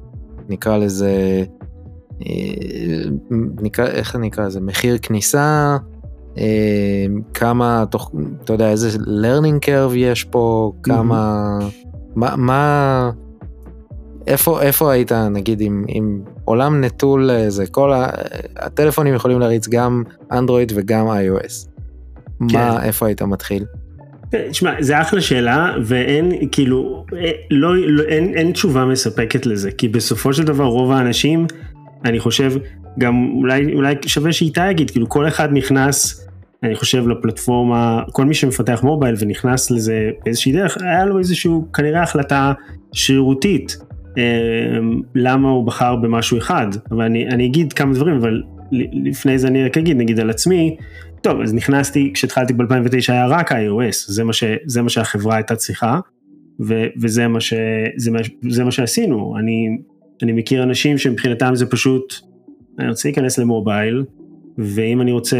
נקרא לזה, אה, נקרא, איך נקרא לזה, מחיר כניסה, אה, כמה תוך אתה יודע איזה learning curve יש פה כמה מה מה איפה איפה היית נגיד עם, עם עולם נטול זה כל הטלפונים יכולים להריץ גם אנדרואיד וגם iOS. כן. מה איפה היית מתחיל? תשמע זה אחלה שאלה ואין כאילו אה, לא, לא אין, אין תשובה מספקת לזה כי בסופו של דבר רוב האנשים אני חושב גם אולי, אולי שווה שאיתי יגיד, כאילו כל אחד נכנס, אני חושב לפלטפורמה, כל מי שמפתח מובייל ונכנס לזה באיזושהי דרך, היה לו איזושהי כנראה החלטה שרירותית, אה, למה הוא בחר במשהו אחד, אבל אני, אני אגיד כמה דברים, אבל לפני זה אני רק אגיד, נגיד על עצמי, טוב, אז נכנסתי, כשהתחלתי ב-2009 היה רק iOS, זה מה, ש, זה מה שהחברה הייתה צריכה, ו, וזה מה, ש, זה מה, זה מה שעשינו. אני, אני מכיר אנשים שמבחינתם זה פשוט, אני רוצה להיכנס למובייל, ואם אני רוצה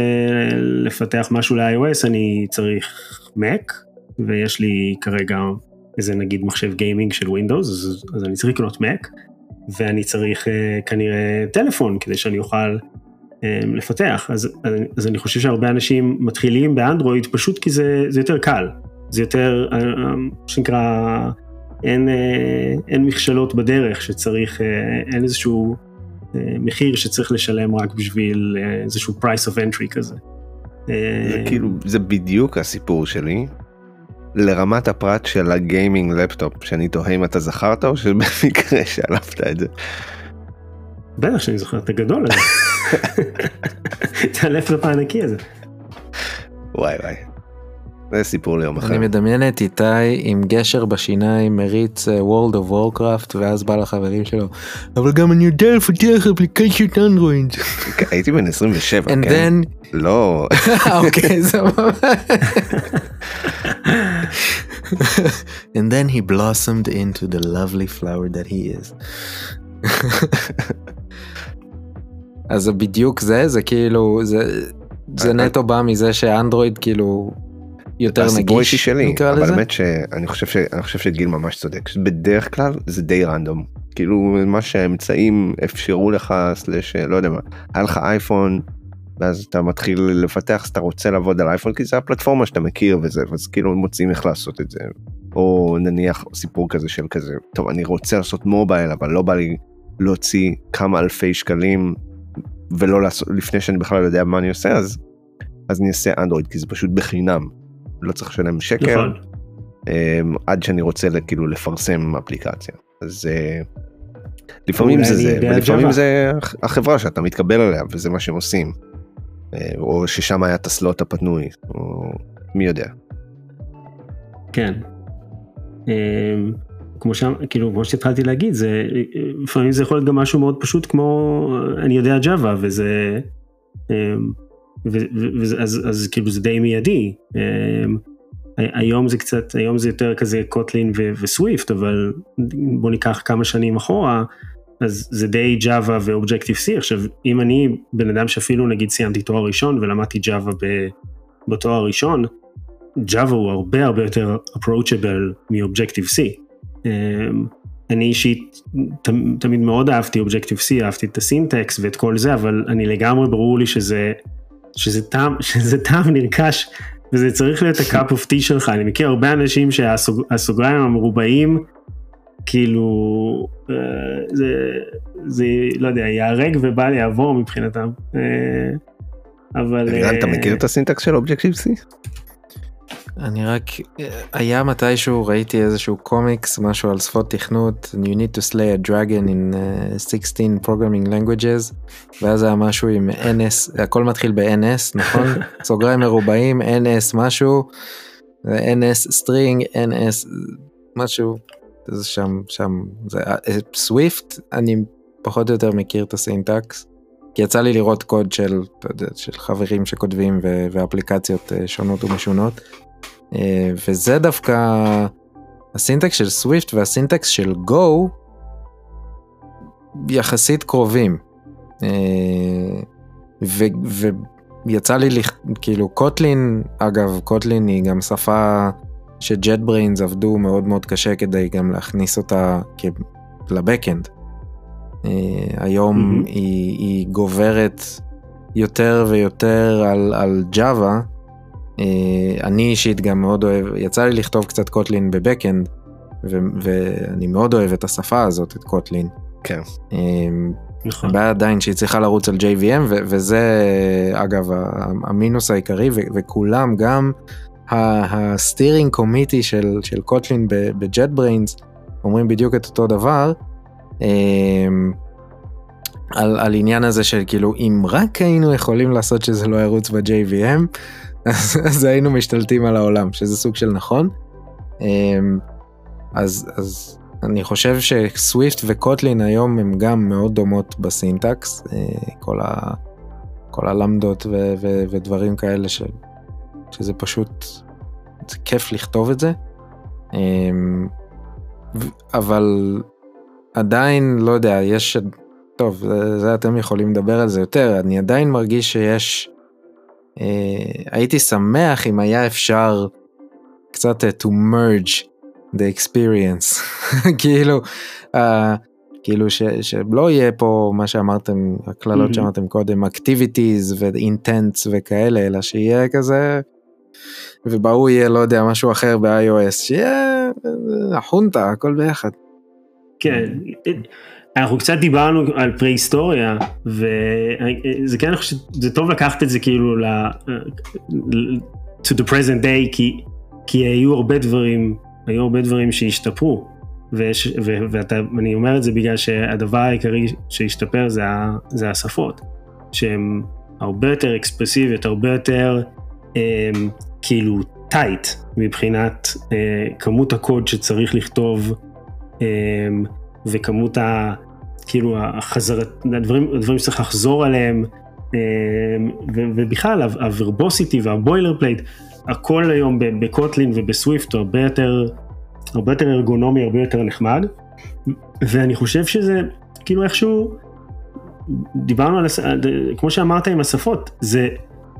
לפתח משהו ל-iOS אני צריך Mac, ויש לי כרגע איזה נגיד מחשב גיימינג של Windows, אז, אז אני צריך לקנות Mac, ואני צריך uh, כנראה טלפון כדי שאני אוכל לפתח. אז, אז אני חושב שהרבה אנשים מתחילים באנדרואיד פשוט כי זה, זה יותר קל, זה יותר, אה, מה שנקרא, אין, אין מכשלות בדרך שצריך, אין איזשהו מחיר שצריך לשלם רק בשביל אה, איזשהו price of entry כזה. זה אה, כאילו זה בדיוק הסיפור שלי לרמת הפרט של הגיימינג לפטופ שאני תוהה אם אתה זכרת או שבמקרה שלפת את זה. בטח שאני זוכר את הגדול הזה. את הלפטופ הענקי הזה. וואי וואי. זה סיפור ליום אחר. אני מדמיין את איתי עם גשר בשיניים מריץ אה, World of Warcraft ואז בא לחברים שלו אבל גם אני יודע לפתח אפליקציות אנדרואיד. הייתי בן 27 And כן. then לא. אוקיי סבבה. And then he blossomed into the lovely flower that he is. אז זה בדיוק זה זה כאילו זה זה נטו בא מזה שאנדרואיד כאילו יותר הסיפור האישי נגיש שלי אבל. האמת שאני חושב שאני חושב שגיל ממש צודק בדרך כלל זה די רנדום כאילו מה שהאמצעים אפשרו לך סלש לא יודע מה היה לך אייפון. ואז אתה מתחיל לפתח אז אתה רוצה לעבוד על אייפון כי זה הפלטפורמה שאתה מכיר וזה אז כאילו מוצאים איך לעשות את זה או נניח סיפור כזה של כזה טוב אני רוצה לעשות מובייל אבל לא בא לי להוציא כמה אלפי שקלים ולא לעשות לפני שאני בכלל יודע מה אני עושה אז אז אני אעשה אנדרואיד כי זה פשוט בחינם לא צריך לשלם שקל נכון. um, עד שאני רוצה כאילו לפרסם אפליקציה אז uh, לפעמים זה זה ולפעמים. זה החברה שאתה מתקבל עליה וזה מה שהם עושים. Uh, או ששם היה את הסלוט הפנוי או מי יודע. כן. אמ, כמו שם כאילו כמו שהתחלתי להגיד זה לפעמים זה יכול להיות גם משהו מאוד פשוט כמו אני יודע ג'אווה וזה אמ, ו- ו- וזה- אז, אז כאילו זה די מיידי. אמ, היום זה קצת היום זה יותר כזה קוטלין ו- וסוויפט אבל בוא ניקח כמה שנים אחורה אז זה די ג'אווה ואובג'קטיב C עכשיו אם אני בן אדם שאפילו נגיד סיימתי תואר ראשון ולמדתי ג'אווה בתואר הראשון ג'אווה הוא הרבה הרבה יותר approachable מאובג'קטיב C. אמ, אני אישית תמ- תמיד מאוד אהבתי אובג'קטיב C, אהבתי את הסינטקס ואת כל זה, אבל אני לגמרי ברור לי שזה, שזה טעם, שזה טעם נרכש וזה צריך להיות ה-cup of tea שלך. אני מכיר הרבה אנשים שהסוגריים המרובעים, כאילו, אה, זה, זה, לא יודע, ייהרג ובל יעבור מבחינתם. אה, אבל... אתה אה, מכיר את הסינטקס של אובג'קטיב C? אני רק היה מתישהו ראיתי איזשהו קומיקס משהו על שפות תכנות you need to slay a dragon in uh, 16 programming languages ואז היה משהו עם NS הכל מתחיל ב-NS נכון סוגריים מרובעים NS משהו NS string NS משהו זה שם שם זה Swift אני פחות או יותר מכיר את ה syntax. כי יצא לי לראות קוד של, של חברים שכותבים ו- ואפליקציות אה, שונות ומשונות. אה, וזה דווקא ה syntax של Swift וה syntax של Go יחסית קרובים. אה, ו- ויצא לי לכ- כאילו Kotlin אגב Kotlin היא גם שפה ש JetBrains עבדו מאוד מאוד קשה כדי גם להכניס אותה כ- ל backend. אה, היום Mhm. היא, היא גוברת יותר ויותר על, על Java. אה, אני אישית גם מאוד אוהב, יצא לי לכתוב קצת Kotlin ב backend, ואני מאוד אוהב את השפה הזאת, את Kotlin. כן. אה, נכון. הבעיה עדיין שהיא צריכה לרוץ על JVM, וזה אגב המינוס העיקרי, וכולם, גם ה steering committee של, של Kotlin ב JetBrains, אומרים בדיוק את אותו דבר. אמ, על, על עניין הזה של כאילו אם רק היינו יכולים לעשות שזה לא ירוץ ב-JVM אז, אז היינו משתלטים על העולם שזה סוג של נכון. אמ, אז, אז אני חושב ש Swift ו Kotlin היום הם גם מאוד דומות ב syntax אה, כל, ה, כל הלמדות ו, ו, ודברים כאלה ש, שזה פשוט זה כיף לכתוב את זה. אמ, אבל עדיין לא יודע יש טוב זה, זה אתם יכולים לדבר על זה יותר אני עדיין מרגיש שיש אה, הייתי שמח אם היה אפשר קצת אה, to merge the experience כאילו אה, כאילו ש, שלא יהיה פה מה שאמרתם הקללות Mhm. שאמרתם קודם activities ו-intents וכאלה אלא שיהיה כזה ובהוא יהיה לא יודע משהו אחר ב-iOS שיהיה אה, החונטה הכל ביחד. כן, אנחנו קצת דיברנו על פרה-היסטוריה, וזה כן, אני חושב שזה טוב לקחת את זה כאילו ל... to the present day, כי, כי היו הרבה דברים, היו הרבה דברים שהשתפרו. ואני אומר את זה בגלל שהדבר העיקרי שהשתפר זה, זה השפות, שהן הרבה יותר אקספרסיביות, הרבה יותר אה, כאילו tight מבחינת אה, כמות הקוד שצריך לכתוב וכמות ה... כאילו החזרת, הדברים, הדברים שצריך לחזור עליהם אה, ובכלל ה verbosity וה boilerplate, הכל היום בקוטלין ובסוויפט הוא הרבה יותר, הרבה יותר ארגונומי, הרבה יותר נחמד. ואני חושב שזה כאילו איכשהו דיברנו על, כמו שאמרת עם השפות, זה,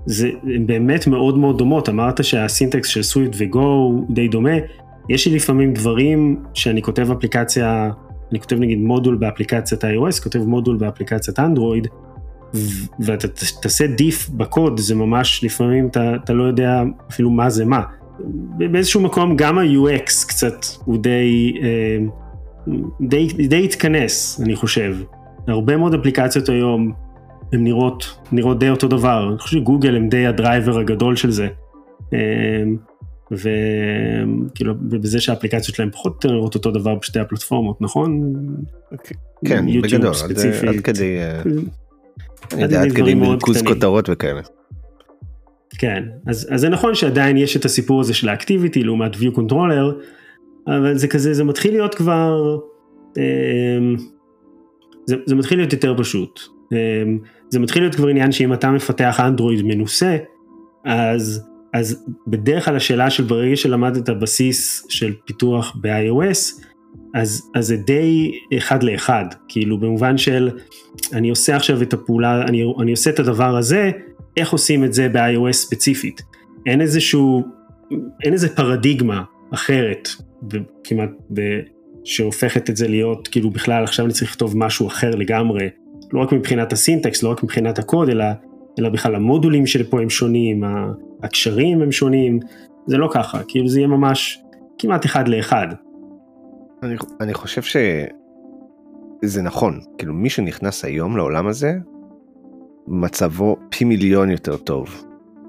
זה באמת מאוד מאוד דומות, אמרת שהסינטקס של סוויפט וגו די דומה, יש לי לפעמים דברים שאני כותב אפליקציה, אני כותב נגיד מודול באפליקציית iOS, כותב מודול באפליקציית אנדרואיד, ואתה תעשה דיף בקוד, זה ממש לפעמים אתה, אתה לא יודע אפילו מה זה מה. באיזשהו מקום גם ה-UX קצת הוא די, אה, די, די התכנס, אני חושב. הרבה מאוד אפליקציות היום הן נראות, נראות די אותו דבר, אני חושב שגוגל הם די הדרייבר הגדול של זה. אמ, וכאילו בזה שהאפליקציות שלהם פחות נראות אותו דבר בשתי הפלטפורמות, נכון? כן, בגדול, ספציפית. עד כדי, אה, אני יודע, עד כדי מרכוז כותרות וכאלה. כן, אז, אז זה נכון שעדיין יש את הסיפור הזה של האקטיביטי לעומת view controller, אבל זה כזה, זה מתחיל להיות כבר, אה, זה, זה מתחיל להיות יותר פשוט. אמ, זה מתחיל להיות כבר עניין שאם אתה מפתח אנדרואיד מנוסה, אז, אז בדרך כלל השאלה של ברגע שלמדת בסיס של פיתוח ב-iOS, אז, אז זה די אחד לאחד, כאילו במובן של אני עושה עכשיו את הפעולה, אני, אני עושה את הדבר הזה, איך עושים את זה ב-iOS ספציפית. אין איזשהו, אין איזה פרדיגמה אחרת, כמעט שהופכת את זה להיות כאילו בכלל עכשיו אני צריך לכתוב משהו אחר לגמרי, לא רק מבחינת הסינטקס, לא רק מבחינת הקוד, אלא, אלא בכלל המודולים שפה הם שונים, הקשרים הם שונים, זה לא ככה, כאילו זה יהיה ממש כמעט אחד לאחד. אני, אני חושב שזה נכון, כאילו מי שנכנס היום לעולם הזה, מצבו פי מיליון יותר טוב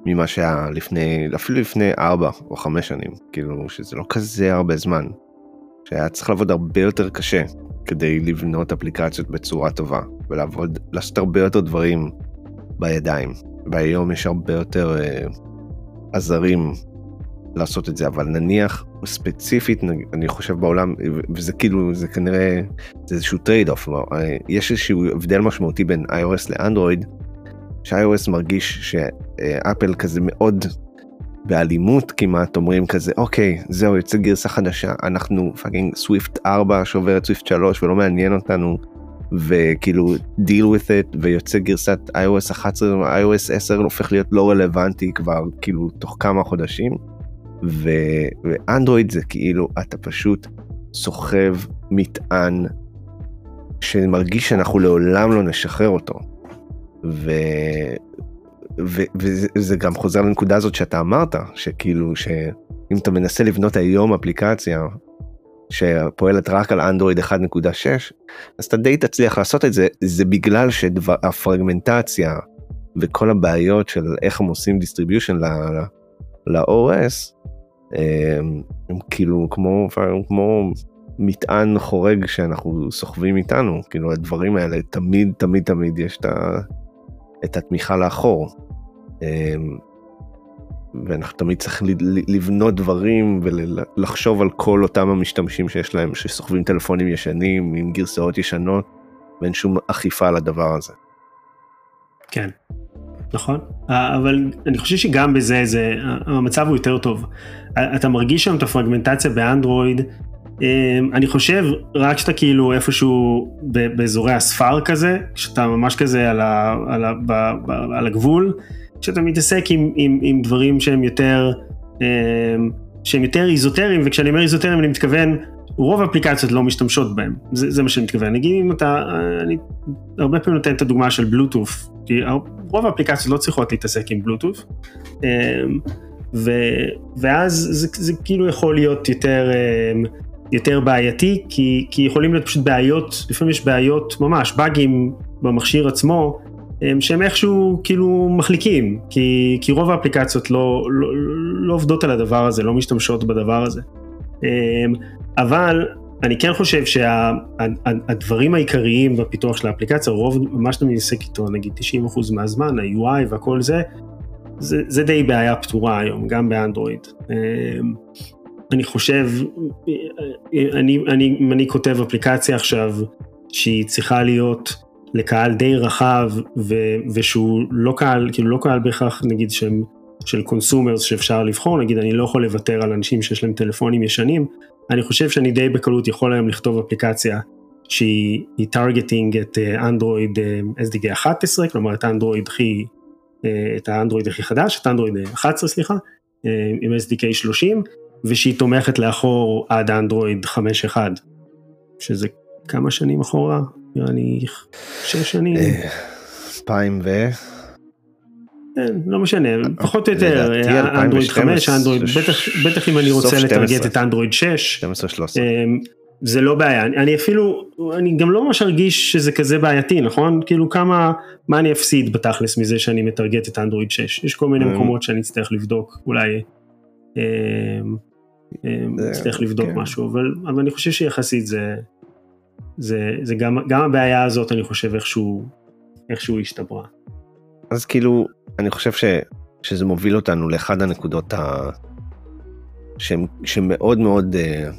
ממה שהיה לפני, אפילו לפני 4 או 5 שנים, כאילו שזה לא כזה הרבה זמן. שהיה צריך לעבוד הרבה יותר קשה כדי לבנות אפליקציות בצורה טובה ולעבוד, לעשות הרבה יותר דברים בידיים. והיום יש הרבה יותר אה, עזרים לעשות את זה, אבל נניח ספציפית, אני חושב בעולם, וזה כאילו, זה כנראה, זה איזשהו trade off, אה, יש איזשהו הבדל משמעותי בין iOS לאנדרואיד, ש-iOS מרגיש ש Apple כזה מאוד באלימות כמעט אומרים כזה אוקיי זהו יוצא גרסה חדשה אנחנו fucking Swift 4 שובר את Swift 3 ולא מעניין אותנו וכאילו deal with it ויוצא גרסת iOS 11 iOS 10 הופך להיות לא רלוונטי כבר כאילו תוך כמה חודשים ו... ואנדרואיד זה כאילו אתה פשוט סוחב מטען שמרגיש שאנחנו לעולם לא נשחרר אותו. ו... וזה גם חוזר לנקודה הזאת שאתה אמרת שכאילו שאם אתה מנסה לבנות היום אפליקציה שפועלת רק על אנדרואיד 1.6 אז אתה די תצליח לעשות את זה זה בגלל שהפרגמנטציה וכל הבעיות של איך הם עושים distribution ל-OS הם, הם כאילו כמו כמו מטען חורג שאנחנו סוחבים איתנו כאילו הדברים האלה תמיד תמיד תמיד יש את ה... את התמיכה לאחור. ואנחנו תמיד צריכים לבנות דברים ולחשוב על כל אותם המשתמשים שיש להם שסוחבים טלפונים ישנים עם גרסאות ישנות ואין שום אכיפה על הדבר הזה. כן, נכון, אבל אני חושב שגם בזה זה המצב הוא יותר טוב. אתה מרגיש שם את הפרגמנטציה באנדרואיד אמ, אני חושב רק שאתה כאילו איפשהו באזורי הספר כזה, שאתה ממש כזה על, ה, על, ה, ב, ב, על הגבול, שאתה מתעסק עם, עם, עם דברים שהם יותר, אמ, שהם יותר איזוטריים, וכשאני אומר איזוטריים אני מתכוון, רוב האפליקציות לא משתמשות בהם, זה, זה מה שאני מתכוון. נגיד אם אתה, אני הרבה פעמים נותן את הדוגמה של בלוטוף, כי רוב האפליקציות לא צריכות להתעסק עם בלוטוף, אמ, ו, ואז זה, זה כאילו יכול להיות יותר... יותר בעייתי, כי, כי יכולים להיות פשוט בעיות, לפעמים יש בעיות ממש, באגים במכשיר עצמו, שהם איכשהו כאילו מחליקים, כי, כי רוב האפליקציות לא, לא, לא עובדות על הדבר הזה, לא משתמשות בדבר הזה. אבל אני כן חושב שהדברים שה, העיקריים בפיתוח של האפליקציה, רוב מה שאתה מתעסק איתו, נגיד 90% מהזמן, ה-UI והכל זה, זה, זה די בעיה פתורה היום, גם באנדרואיד. אמ, אני חושב, אני, אני, אם אני כותב אפליקציה עכשיו, שהיא צריכה להיות לקהל די רחב, ו, ושהוא לא קהל, כאילו לא קהל בהכרח, נגיד שהם של consumers שאפשר לבחור, נגיד אני לא יכול לוותר על אנשים שיש להם טלפונים ישנים, אני חושב שאני די בקלות יכול היום לכתוב אפליקציה שהיא targeting את אנדרואיד SDK 11, כלומר את האנדרואיד הכי, uh, את האנדרואיד הכי חדש, את אנדרואיד 11 סליחה, uh, עם SDK 30, ושהיא תומכת לאחור עד אנדרואיד 5.1, שזה כמה שנים אחורה? נראה לי שש שנים. 2000 ו... כן, לא משנה, פחות או יותר, אנדרואיד 5, אנדרואיד, בטח אם אני רוצה לטרגט את אנדרואיד 6, אמ, זה לא בעיה, אני אפילו, אני גם לא ממש ארגיש שזה כזה בעייתי, נכון? כאילו כמה, מה אני אפסיד בתכלס מזה שאני מטרגט את אנדרואיד 6, יש כל מיני אמ. מקומות שאני אצטרך לבדוק, אולי אמ, אצטרך לבדוק כן. משהו, אבל אני חושב שיחסית זה, זה גם הבעיה הזאת אני חושב איכשהו, איכשהו השתברה. אז כאילו אני חושב ש, שזה מוביל אותנו לאחד הנקודות ה... שהן, שמאוד מאוד אה,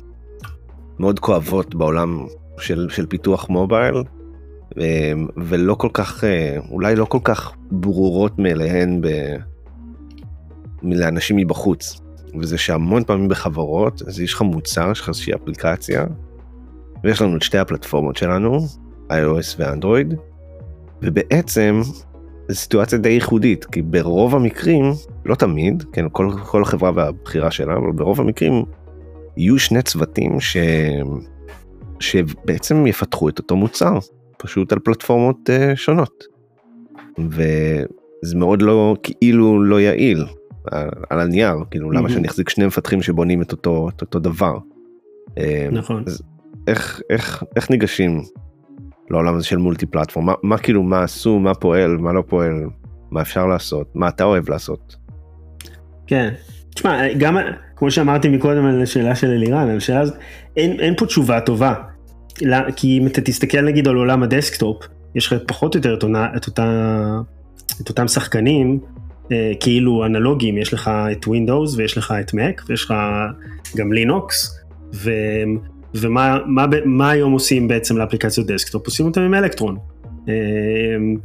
מאוד כואבות בעולם של, של פיתוח מובייל אה, ולא כל כך אה, אולי לא כל כך ברורות מאליהן ב... לאנשים מבחוץ וזה שהמון פעמים בחברות אז יש לך מוצר יש לך איזושהי אפליקציה ויש לנו את שתי הפלטפורמות שלנו iOS ואנדרואיד ובעצם זו סיטואציה די ייחודית, כי ברוב המקרים, לא תמיד, כן, כל, כל החברה והבחירה שלה, אבל ברוב המקרים יהיו שני צוותים ש... שבעצם יפתחו את אותו מוצר, פשוט על פלטפורמות uh, שונות. וזה מאוד לא, כאילו לא יעיל, על, הנייר, כאילו mm-hmm. למה שאני אחזיק שני מפתחים שבונים את אותו, את אותו דבר. אה, נכון. אז איך, איך, איך ניגשים לעולם הזה של מולטי פלטפורם, מה, מה כאילו, מה עשו, מה פועל, מה לא פועל, מה אפשר לעשות, מה אתה אוהב לעשות. כן, תשמע, גם כמו שאמרתי מקודם על השאלה של אלירן, על השאלה הזאת, אין, אין פה תשובה טובה. כי אם אתה תסתכל נגיד על עולם ה desktop, יש לך פחות או יותר את, אותה, את, אותה, את אותם שחקנים, אה, כאילו אנלוגיים, יש לך את Windows ויש לך את Mac ויש לך גם לינוקס, ומה מה, מה היום עושים בעצם לאפליקציות desktop? עושים אותם עם אלקטרון. אמ,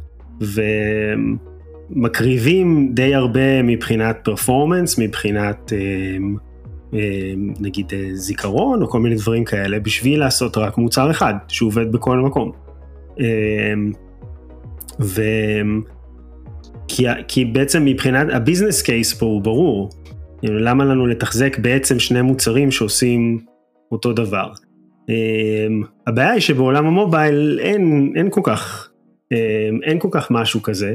ומקריבים די הרבה מבחינת performance, מבחינת אמ, אמ, נגיד אה, זיכרון או כל מיני דברים כאלה, בשביל לעשות רק מוצר אחד שעובד בכל מקום. ו... כי, כי בעצם מבחינת הביזנס קייס פה הוא ברור, למה לנו לתחזק בעצם שני מוצרים שעושים אותו דבר. Um, הבעיה היא שבעולם המובייל אין, אין כל כך, um, אין כל כך משהו כזה,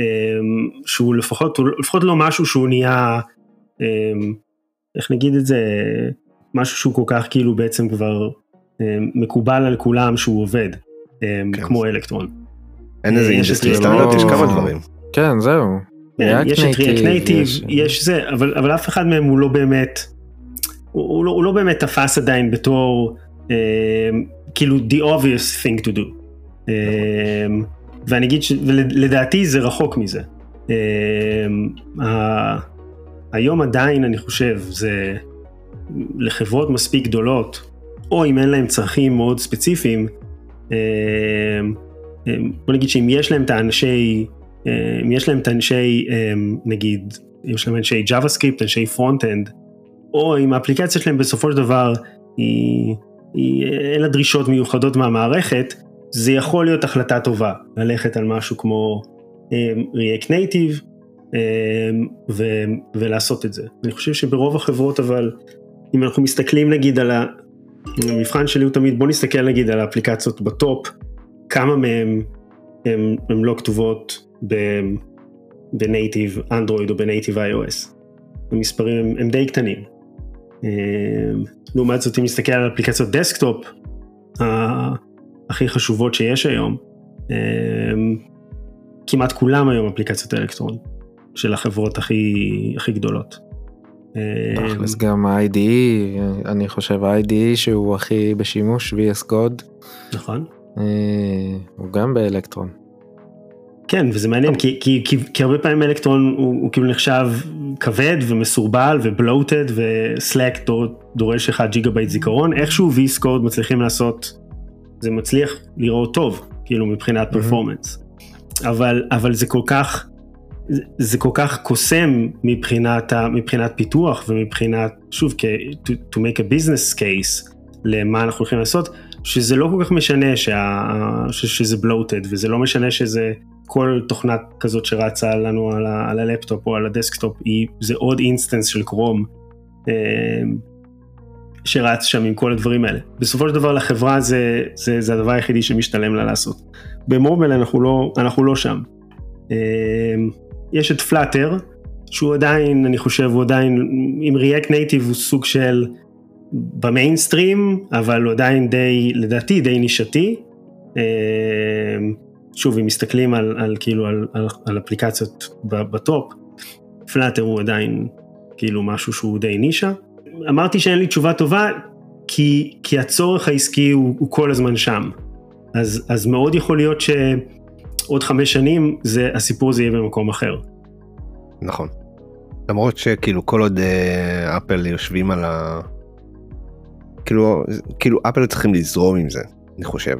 um, שהוא לפחות, לפחות לא משהו שהוא נהיה, um, איך נגיד את זה, משהו שהוא כל כך כאילו בעצם כבר um, מקובל על כולם שהוא עובד, um, כן. כמו אלקטרון. אין איזה industry standard, יש כמה דברים. כן, זהו. כן, יש את React Native, יש זה, אבל, אבל אף אחד מהם הוא לא באמת, הוא, הוא, לא, הוא לא באמת תפס עדיין בתור אמ, כאילו the obvious thing to do. אמ, ואני אגיד שלדעתי זה רחוק מזה. אמ, היום עדיין אני חושב זה לחברות מספיק גדולות, או אם אין להם צרכים מאוד ספציפיים, בוא נגיד שאם יש להם את האנשי, אם יש להם את האנשי, נגיד, אם יש להם אנשי JavaScript, אנשי front-end, או אם האפליקציה שלהם בסופו של דבר היא אין לה דרישות מיוחדות מהמערכת, זה יכול להיות החלטה טובה, ללכת על משהו כמו um, React Native um, ו- ולעשות את זה. אני חושב שברוב החברות אבל, אם אנחנו מסתכלים נגיד על המבחן שלי הוא תמיד, בוא נסתכל נגיד על האפליקציות בטופ, כמה מהן הן לא כתובות בנייטיב אנדרואיד או בנייטיב iOS. המספרים הם, הם די קטנים. אמ, לעומת זאת אם נסתכל על אפליקציות desktop הכי חשובות שיש היום, אמ, כמעט כולם היום אפליקציות אלקטרון של החברות הכי, הכי גדולות. תכלס גם ה-IDE, אני חושב ה-IDE שהוא הכי בשימוש, VS Code. נכון. הוא גם באלקטרון. כן וזה מעניין כי, כי, כי, כי הרבה פעמים אלקטרון הוא, הוא כאילו נחשב כבד ומסורבל ו bloated ו Slack דורש לך ג'יגה בייט זיכרון איכשהו VS Code מצליחים לעשות זה מצליח לראות טוב כאילו מבחינת performance mm-hmm. אבל אבל זה כל כך זה כל כך קוסם מבחינת, מבחינת פיתוח ומבחינת, שוב, to, to make a business case למה אנחנו הולכים לעשות, שזה לא כל כך משנה שה, שזה bloated וזה לא משנה שזה כל תוכנת כזאת שרצה לנו על, ה, על הלפטופ או על ה desktop, היא, זה עוד instance של Chrome אה, שרץ שם עם כל הדברים האלה. בסופו של דבר לחברה זה, זה, זה הדבר היחידי שמשתלם לה לעשות. במובייל אנחנו לא, אנחנו לא שם. אה, יש את Flutter, שהוא עדיין, אני חושב, הוא עדיין, עם React Native הוא סוג של במיינסטרים, אבל הוא עדיין די, לדעתי, די נישתי. אה, שוב, אם מסתכלים על, על כאילו, על, על, על אפליקציות בטופ, פלאטר הוא עדיין כאילו משהו שהוא די נישה. אמרתי שאין לי תשובה טובה, כי, כי הצורך העסקי הוא, הוא כל הזמן שם. אז, אז מאוד יכול להיות ש... עוד חמש שנים זה הסיפור הזה יהיה במקום אחר. נכון. למרות שכאילו כל עוד אה, אפל יושבים על ה... כאילו כאילו אפל צריכים לזרום עם זה אני חושב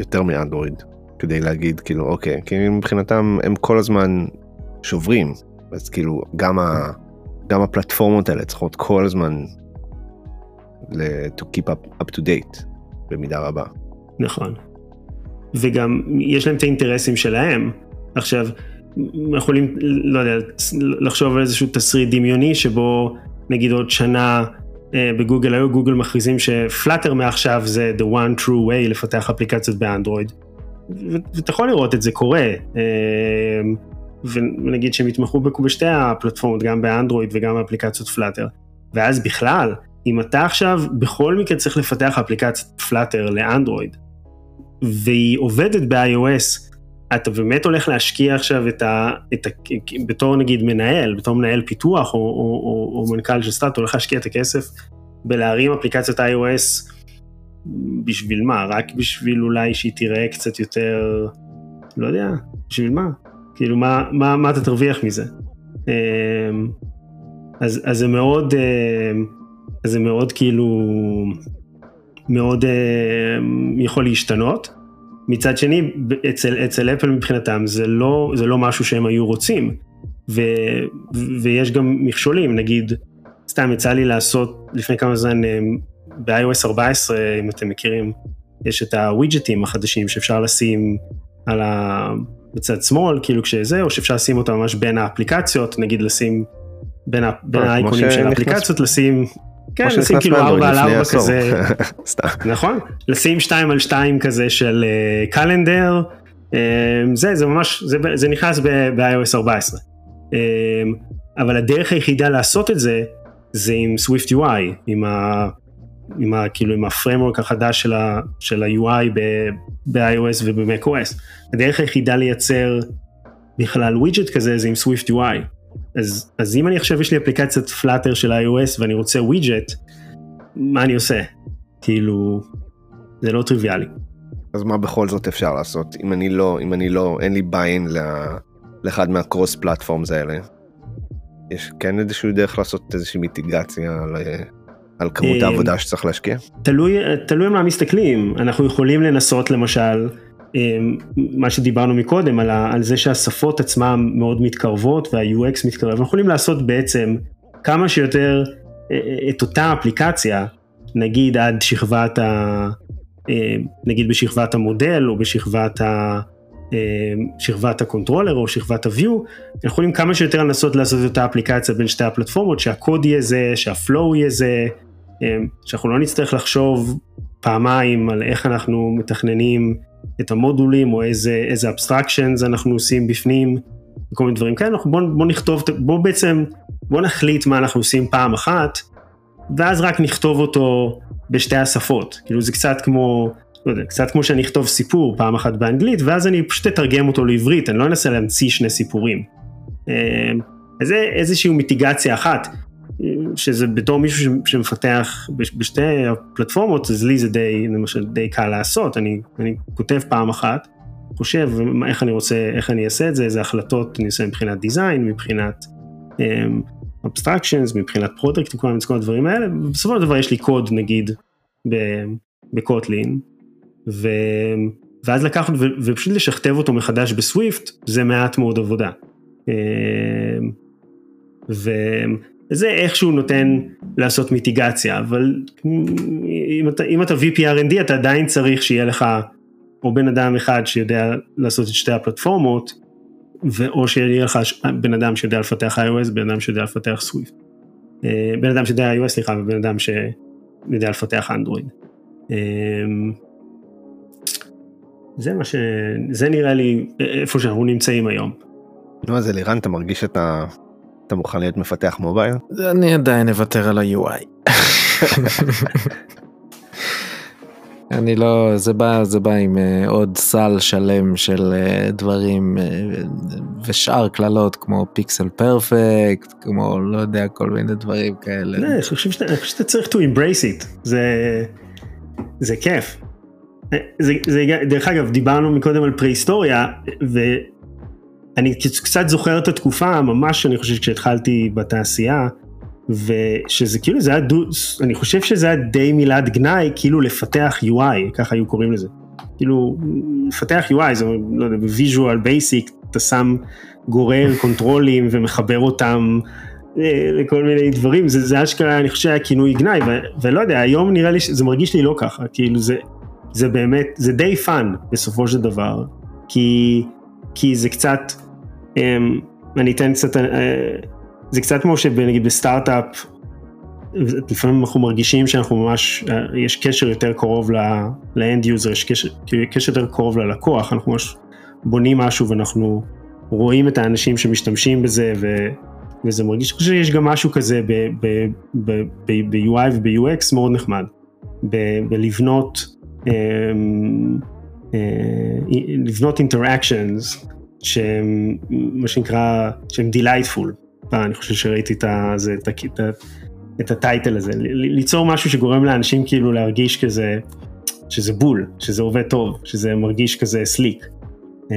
יותר מאנדרואיד כדי להגיד כאילו אוקיי כי מבחינתם הם כל הזמן שוברים אז כאילו גם ה... גם הפלטפורמות האלה צריכות כל הזמן to keep up, up to date במידה רבה. נכון. וגם יש להם את האינטרסים שלהם. עכשיו, יכולים, לא יודע, לחשוב על איזשהו תסריט דמיוני שבו נגיד עוד שנה אה, בגוגל היו גוגל מכריזים שפלאטר מעכשיו זה the one true way לפתח אפליקציות באנדרואיד. ואתה יכול לראות את זה קורה. אה, ונגיד שהם יתמכו בשתי הפלטפורמות, גם באנדרואיד וגם באפליקציות פלאטר. ואז בכלל, אם אתה עכשיו בכל מקרה צריך לפתח אפליקציית פלאטר לאנדרואיד, והיא עובדת ב-iOS, אתה באמת הולך להשקיע עכשיו את ה, את ה... בתור נגיד מנהל, בתור מנהל פיתוח או, או, או, או מנכ"ל של סטארט, הולך להשקיע את הכסף בלהרים אפליקציות iOS בשביל מה? רק בשביל אולי שהיא תיראה קצת יותר, לא יודע, בשביל מה? כאילו מה, מה, מה אתה תרוויח מזה? אמ, אז, אז זה מאוד, אמ, אז זה מאוד כאילו, מאוד uh, יכול להשתנות. מצד שני, אצל, אצל אפל מבחינתם זה לא, זה לא משהו שהם היו רוצים. ו, ויש גם מכשולים, נגיד, סתם יצא לי לעשות לפני כמה זמן ב-iOS 14, אם אתם מכירים, יש את הווידג'טים החדשים שאפשר לשים על ה... בצד שמאל, כאילו כשזה, או שאפשר לשים אותם ממש בין האפליקציות, נגיד לשים בין, ה... בין אה, האייקונים של האפליקציות, לשים כן, לשים כאילו 4 על 4 כזה, נכון? לשים 2 על 2 כזה של קלנדר, אה, זה, זה ממש, זה, זה נכנס ב-iOS 14. Uh, אבל הדרך היחידה לעשות את זה, זה עם Swift UI, עם ה... עם ה... כאילו עם הפרמורק החדש של, ה, של ה-UI ב-iOS וב-MacOS. הדרך היחידה לייצר בכלל ווידג'ט כזה זה עם Swift UI. אז, אז אם אני עכשיו יש לי אפליקציית פלאטר של iOS ואני רוצה ווידג'ט, מה אני עושה? כאילו, זה לא טריוויאלי. אז מה בכל זאת אפשר לעשות אם אני לא אם אני לא אין לי ביין לאחד מהקרוס פלטפורמס האלה. יש כן איזושהי דרך לעשות איזושהי מיטיגציה על, כמות אה, העבודה שצריך להשקיע? תלוי תלוי מה מסתכלים אנחנו יכולים לנסות למשל אמ, מה שדיברנו מקודם על, ה, על זה שהשפות עצמן מאוד מתקרבות וה-UX מתקרב, אנחנו יכולים לעשות בעצם כמה שיותר אה, אה, את אותה אפליקציה, נגיד עד שכבת ה... אה, נגיד בשכבת המודל או בשכבת ה... שכבת ה controller או שכבת ה-view, אנחנו יכולים כמה שיותר לנסות לעשות את אותה אפליקציה בין שתי הפלטפורמות, שהקוד יהיה זה, שה flow יהיה זה, שאנחנו לא נצטרך לחשוב פעמיים על איך אנחנו מתכננים את המודולים או איזה, איזה abstractions אנחנו עושים בפנים, וכל מיני דברים כאלה, בוא, בוא נכתוב, בוא בעצם, בוא נחליט מה אנחנו עושים פעם אחת, ואז רק נכתוב אותו בשתי השפות, כאילו זה קצת כמו, לא יודע, קצת כמו שאני אכתוב סיפור פעם אחת באנגלית, ואז אני פשוט אתרגם אותו לעברית, אני לא אנסה להמציא שני סיפורים. אמ, אז זה איזושהי מיטיגציה אחת. שזה בתור מישהו שמפתח בשתי הפלטפורמות, אז לי זה די, למשל, די קל לעשות, אני, אני כותב פעם אחת, חושב איך אני רוצה, איך אני אעשה את זה, איזה החלטות אני עושה מבחינת design, מבחינת abstractions, um, מבחינת product מיני הדברים האלה, ובסופו של דבר יש לי קוד נגיד ב Kotlin, ו... ואז לקחת ו... ופשוט לשכתב אותו מחדש ב Swift, זה מעט מאוד עבודה. Um, וזה איכשהו נותן לעשות מיטיגציה, אבל אם אתה, אם אתה VP R&D אתה עדיין צריך שיהיה לך או בן אדם אחד שיודע לעשות את שתי הפלטפורמות, או שיהיה לך בן אדם שיודע לפתח iOS, בן אדם שיודע לפתח סוויפט. אה, בן אדם שיודע iOS סליחה, ובן אדם שיודע לפתח אנדרואיד. אה, זה מה ש... זה נראה לי איפה שאנחנו נמצאים היום. נו אז אלירן אתה מרגיש שאתה אתה מוכן להיות מפתח מובייל? אני עדיין אוותר על ה-UI. אני לא זה בא זה בא עם uh, עוד סל שלם של uh, דברים uh, ושאר קללות כמו פיקסל פרפקט כמו לא יודע כל מיני דברים כאלה. לא, אני חושב שאתה, שאתה צריך to embrace it זה זה כיף. זה, זה דרך אגב דיברנו מקודם על פרה-היסטוריה ואני קצת זוכר את התקופה ממש אני חושב כשהתחלתי בתעשייה. ושזה כאילו זה היה, דו, אני חושב שזה היה די מילת גנאי, כאילו לפתח UI, ככה היו קוראים לזה. כאילו, לפתח UI, זה לא יודע, ב Visual Basic, אתה שם גורר קונטרולים ומחבר אותם אה, לכל מיני דברים, זה, זה אשכרה, אני חושב שהיה כינוי גנאי, ו, ולא יודע, היום נראה לי שזה מרגיש לי לא ככה, כאילו זה, זה באמת, זה די fun בסופו של דבר, כי, כי זה קצת, אני אתן קצת, אה, זה קצת כמו שנגיד בסטארט-אפ, לפעמים אנחנו מרגישים שאנחנו ממש, יש קשר יותר קרוב ל end user, יש קשר, קשר יותר קרוב ללקוח, אנחנו ממש בונים משהו ואנחנו רואים את האנשים שמשתמשים בזה ו, וזה מרגיש, אני חושב שיש גם משהו כזה ב-UI וב-UX מאוד נחמד, בלבנות, אמ, אה, לבנות אינטראקשנס שהם מה שנקרא, שהם delightful. אה, אני חושב שראיתי את, הזה, את, את, את הטייטל הזה, ליצור משהו שגורם לאנשים כאילו להרגיש כזה, שזה בול, שזה עובד טוב, שזה מרגיש כזה סליק. אה,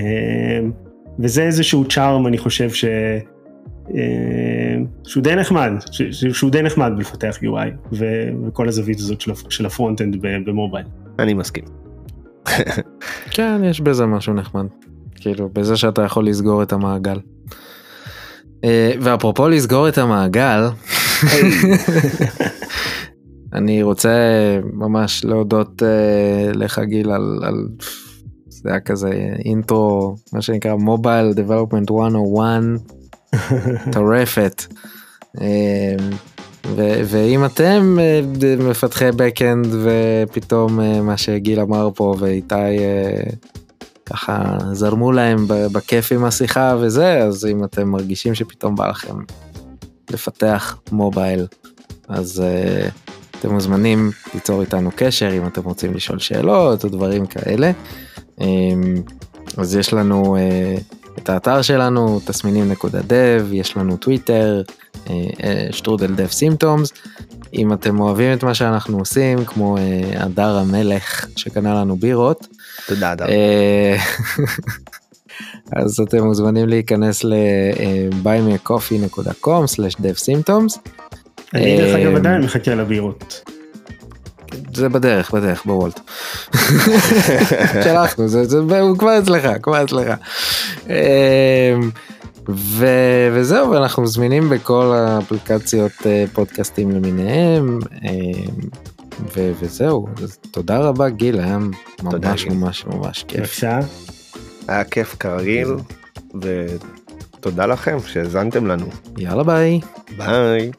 וזה איזשהו צ'ארם אני חושב ש... אה, שהוא די נחמד, שהוא די נחמד בלפתח UI וכל הזווית הזאת של ה front-end במובייל. אני מסכים. כן, יש בזה משהו נחמד. כאילו, בזה שאתה יכול לסגור את המעגל. אה, ואפרופו לסגור את המעגל, אני רוצה ממש להודות uh, לך גיל על, על זה היה כזה intro מה שנקרא mobile development 101 טורפת. Uh, ואם אתם uh, מפתחי backend ופתאום מה שגיל אמר פה ואיתי ככה זרמו להם בכיף עם השיחה וזה, אז אם אתם מרגישים שפתאום בא לכם לפתח מובייל, אז uh, אתם מוזמנים ליצור איתנו קשר אם אתם רוצים לשאול שאלות או דברים כאלה. Um, אז יש לנו uh, את האתר שלנו, תסמינים נקודה דב, יש לנו טוויטר, שטרודל דב סימפטומס. אם אתם אוהבים את מה שאנחנו עושים, כמו הדר המלך שקנה לנו בירות, תודה אדם. אה, אז אתם מוזמנים להיכנס ל-buymeacoffee.com/devsymptoms. אני דרך אגב אה, עדיין מחכה לבירות. זה בדרך בדרך בוולט. שלחנו זה, זה הוא כבר אצלך כבר אצלך. אה, ו, וזהו ואנחנו זמינים בכל האפליקציות פודקאסטים למיניהם ו- וזהו, אז תודה רבה גיל, היה ממש ממש ממש כיף. אפשר? היה כיף כרגיל, ותודה לכם שהאזנתם לנו. יאללה ביי. ביי.